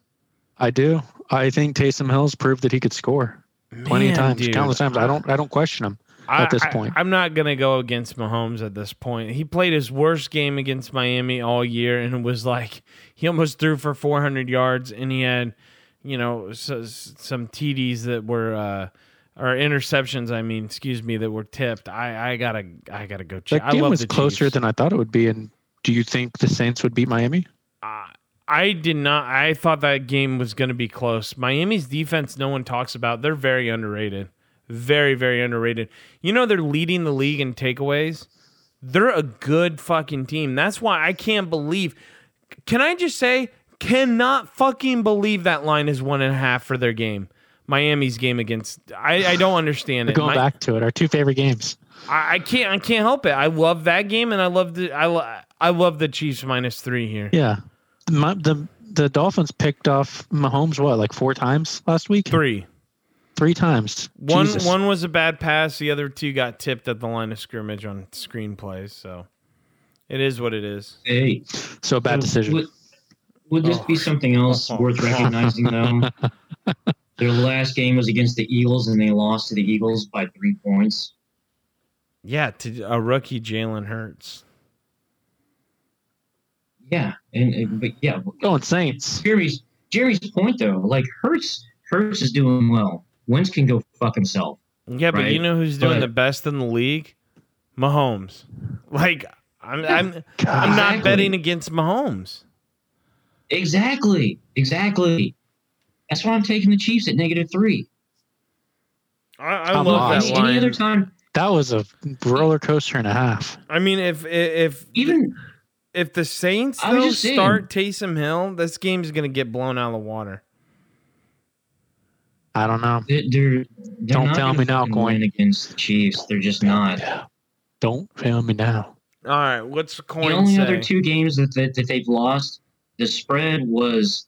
I do. I think Taysom Hill's proved that he could score plenty Man, of times, dude. countless times. I don't. I don't question him. I- at this I- point. I'm not gonna go against Mahomes at this point. He played his worst game against Miami all year, and it was like he almost threw for 400 yards, and he had, you know, so, some TDs that were uh, or interceptions. I mean, excuse me, that were tipped. I, I gotta, I gotta go check. That I game love was closer Chiefs. than I thought it would be. And do you think the Saints would beat Miami? Uh, I did not. I thought that game was going to be close. Miami's defense, no one talks about. They're very underrated. Very, very underrated. You know, they're leading the league in takeaways. They're a good fucking team. That's why I can't believe. Can I just say, cannot fucking believe that line is one and a half for their game. Miami's game against. I, I don't understand it. going My- back to it. Our two favorite games. I, I can't. I can't help it. I love that game, and I love the. I, lo- I love the Chiefs minus three here. Yeah. My, the the Dolphins picked off Mahomes what like four times last week. Three. Three times. One Jesus. one was a bad pass. The other two got tipped at the line of scrimmage on screenplays. So it is what it is. Hey, So bad so decision. Would, would this oh. be something else *laughs* worth recognizing, though? Their last game was against the Eagles, and they lost to the Eagles by three points. Yeah, to a rookie Jalen Hurts. Yeah, and, and but yeah, Going Saints. Jerry's Jeremy's point though, like Hurts, Hurts is doing well. Wentz can go fuck himself. Yeah, but you know who's doing but- the best in the league? Mahomes. Like I'm I'm I'm not Exactly. betting against Mahomes. Exactly, exactly. That's why I'm taking the Chiefs at negative three. I, I love lost. that Any, any other time, That was a roller coaster and a half. I mean, if if even if the Saints I was though just saying. start Taysom Hill, this game's gonna get blown out of the water. I don't know. they're, they're Don't tell me now, fucking Coin. against the Chiefs. They're just not. Don't fail me now. All right, what's the coin The only say? other two games that, that that they've lost, the spread was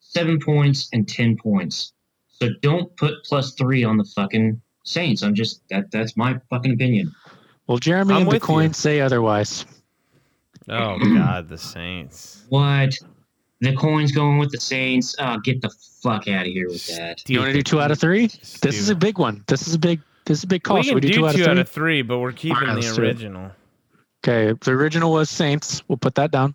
seven points and ten points. So don't put plus three on the fucking Saints. I'm just that that's my fucking opinion. Well, Jeremy I'm and the with you. coin say otherwise. Oh God, the Saints. What? The coin's going with the Saints. Oh, get the fuck out of here with that. You want to do two out of three? This is a big one. This is a big. This is a big call. we Should can we do, two, out, of three? three, but we're keeping Alright, the do it. original. Okay, the original was Saints. We'll put that down.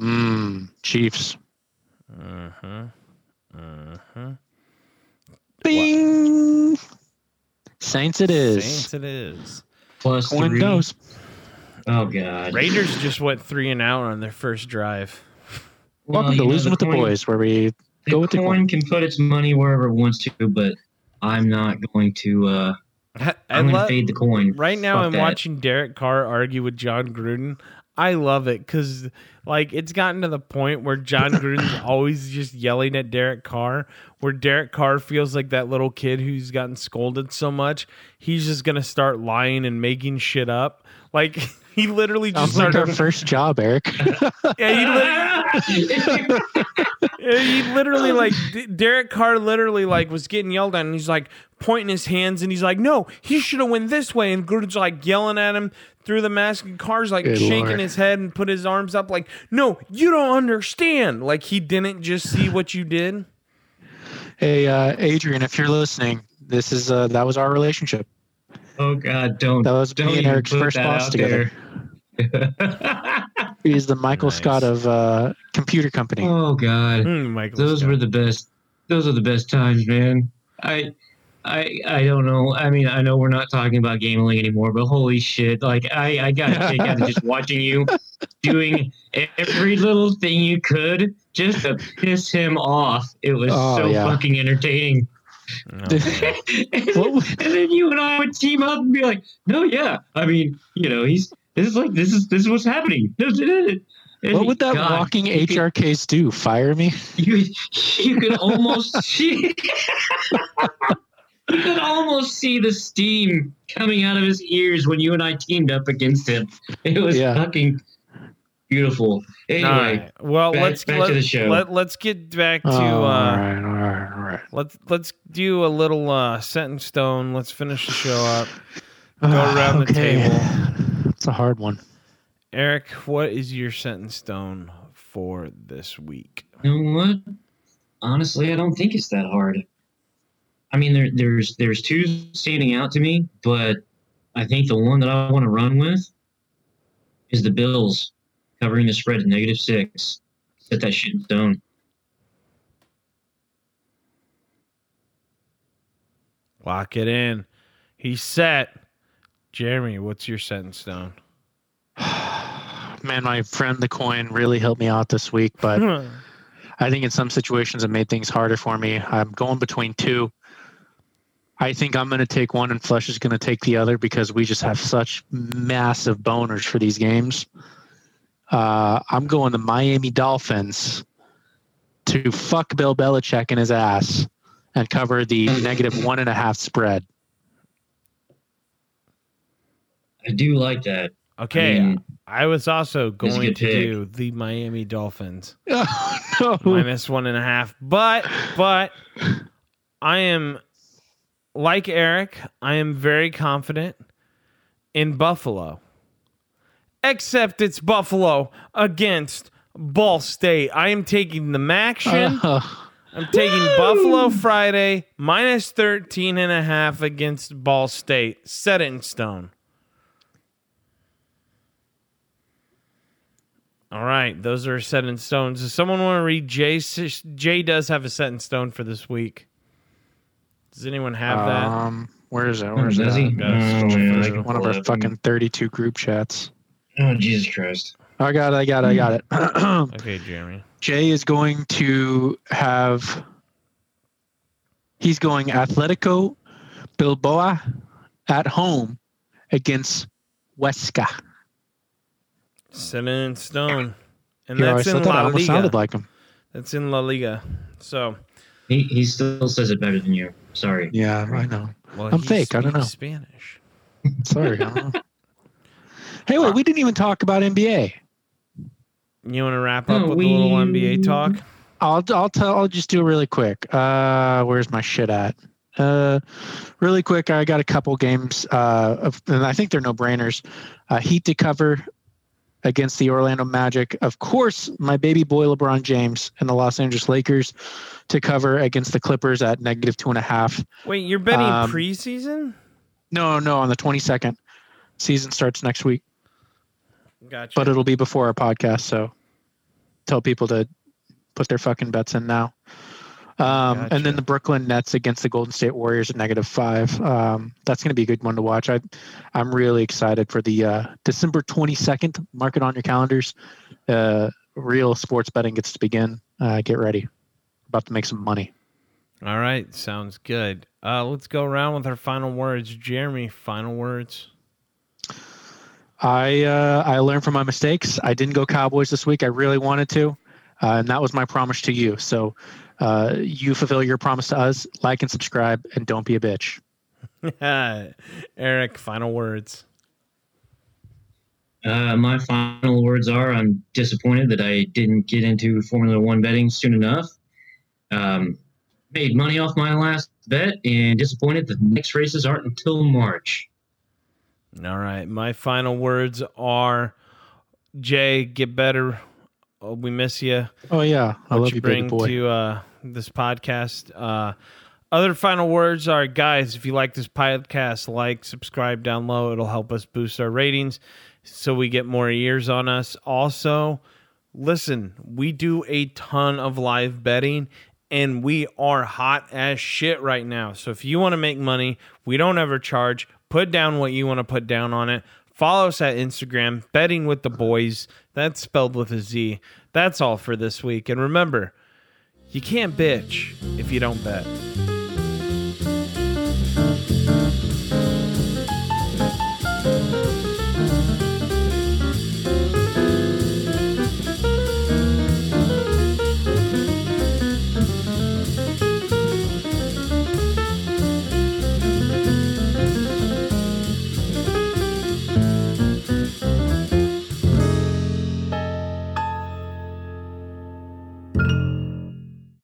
Mmm, Chiefs. Uh huh. Uh huh. Bing. Saints it is. Saints it is. Plus Coin three. Oh god. Raiders just went three and out on their first drive. Well, Welcome you to know, Losing with the Boys, where we The Go with the coin coin. can put its money wherever it wants to, but I'm not going to. uh I, I I'm going to love fade the coin. right now. Fuck I'm that. watching Derek Carr argue with Jon Gruden. I love it because like it's gotten to the point where Jon *coughs* Gruden's always just yelling at Derek Carr, where Derek Carr feels like that little kid who's gotten scolded so much, he's just gonna start lying and making shit up. Like *laughs* *laughs* he literally just Sounds like started. our first job, Eric. *laughs* *laughs* yeah, he literally, he literally like Derek Carr literally like was getting yelled at and he's like pointing his hands and he's like no he should have went this way and Gruden's like yelling at him through the mask and Carr's like Good shaking Lord. his head and put his arms up like no you don't understand like he didn't just see what you did hey, uh, Adrian, if you're listening, this is uh, that was our relationship. Oh God, don't. That was don't me and Eric's first boss out together. He's the *laughs* Michael Nice. Scott of uh, computer company. oh God. Michael those Scott. were the best those are the best times man i i i don't know i mean i know we're not talking about gambling anymore but holy shit like i i got a kick out of just watching you *laughs* doing every little thing you could just to piss him off it was Oh, so yeah. fucking entertaining Okay. *laughs* and, then you and I would team up and be like, "No, yeah, I mean, you know, he's this is like this is this is what's happening." *laughs* What would that God, walking you could- HR case do? Fire me? *laughs* You you could almost see. You could almost see the steam coming out of his ears when you and I teamed up against him. It was Yeah. fucking beautiful. Anyway, All right. Well, back- let's back let, to the show. Let, let's get back to Oh, all uh, right, all right, all right. let's let's do a little uh, set in stone. Let's finish the show up. *sighs* Go around the table. *laughs* It's a hard one. Eric, what is your set in stone for this week? you know what? Honestly, I don't think it's that hard. I mean, there, there's there's two standing out to me, but I think the one that I want to run with is the Bills covering the spread at negative six. Set that shit in stone. Lock it in. He's set. Jeremy, what's your set in stone? Man, my friend the coin really helped me out this week, but *laughs* I think in some situations it made things harder for me. I'm going between two. I think I'm going to take one, and Flesh is going to take the other because we just have such massive boners for these games. Uh, I'm going the Miami Dolphins to fuck Bill Belichick in his ass and cover the negative one and a half spread. I do like that. okay, I mean, I was also going to pick. do the Miami Dolphins *laughs* Oh, no. minus one and a half, but but I am like Eric. I am very confident in Buffalo, except it's Buffalo against Ball State. I am taking the MACtion. *laughs* Uh, I'm taking Buffalo Friday minus 13 and a half against Ball State. Set it in stone. All right, those are set in stone. Does someone want to read Jay? Jay does have a set in stone for this week. Does anyone have that? Um, where is it? Where is Does it? he? at? Got it. Oh, man, One of our fucking 32 group chats. Oh Jesus Christ! I got it. I got it. I got it. *clears throat* Okay, Jeremy. Jay is going to have. He's going Atletico Bilbao at home against Huesca. Set it in stone. And Here, that's said in that. I La sounded Liga. like him. That's in La Liga. So, He he still says it better than you. Sorry. Yeah, I know. well, I'm fake, I don't know. Spanish. Sorry. I don't know. Hey, wait. We didn't even talk about NBA. You want to wrap up No, with a little NBA talk? I'll I'll tell I'll just do it really quick. Uh, where's my shit at? Uh, really quick. I got a couple games. Uh, of, and I think they're no brainers. Uh, Heat to cover against the Orlando Magic. Of course, my baby boy LeBron James and the Los Angeles Lakers to cover against the Clippers at negative two and a half. Wait, you're betting Um, preseason? No, no, on the twenty second. Season starts next week, Gotcha. but it'll be before our podcast. So tell people to put their fucking bets in now. Um, Gotcha. And then the Brooklyn Nets against the Golden State Warriors at negative five. Um, that's going to be a good one to watch. I, I'm really excited for the uh, December 22nd. Mark it on your calendars. Uh, real sports betting gets to begin. Uh, get ready. About to make some money. All right, sounds good. Uh, let's go around with our final words. Jeremy, final words. I uh, I learned from my mistakes. I didn't go Cowboys this week. I really wanted to, uh, and that was my promise to you. So uh, you fulfill your promise to us. Like and subscribe, and don't be a bitch. *laughs* Eric, final words. Uh, my final words are: I'm disappointed that I didn't get into Formula One betting soon enough. Um, made money off my last bet, and disappointed that the next races aren't until March. All right, my final words are Jay, get better. Oh, we miss you. Oh yeah, I what love you you, bring to uh, this podcast. Uh, other final words are, guys, if you like this podcast, like, subscribe down low. It'll help us boost our ratings so we get more ears on us. Also, listen, we do a ton of live betting and we are hot as shit right now. So if you want to make money, we don't ever charge. Put down what you want to put down on it. Follow us at Instagram, betting with the boys. That's spelled with a Z. That's all for this week. And remember, you can't bitch if you don't bet.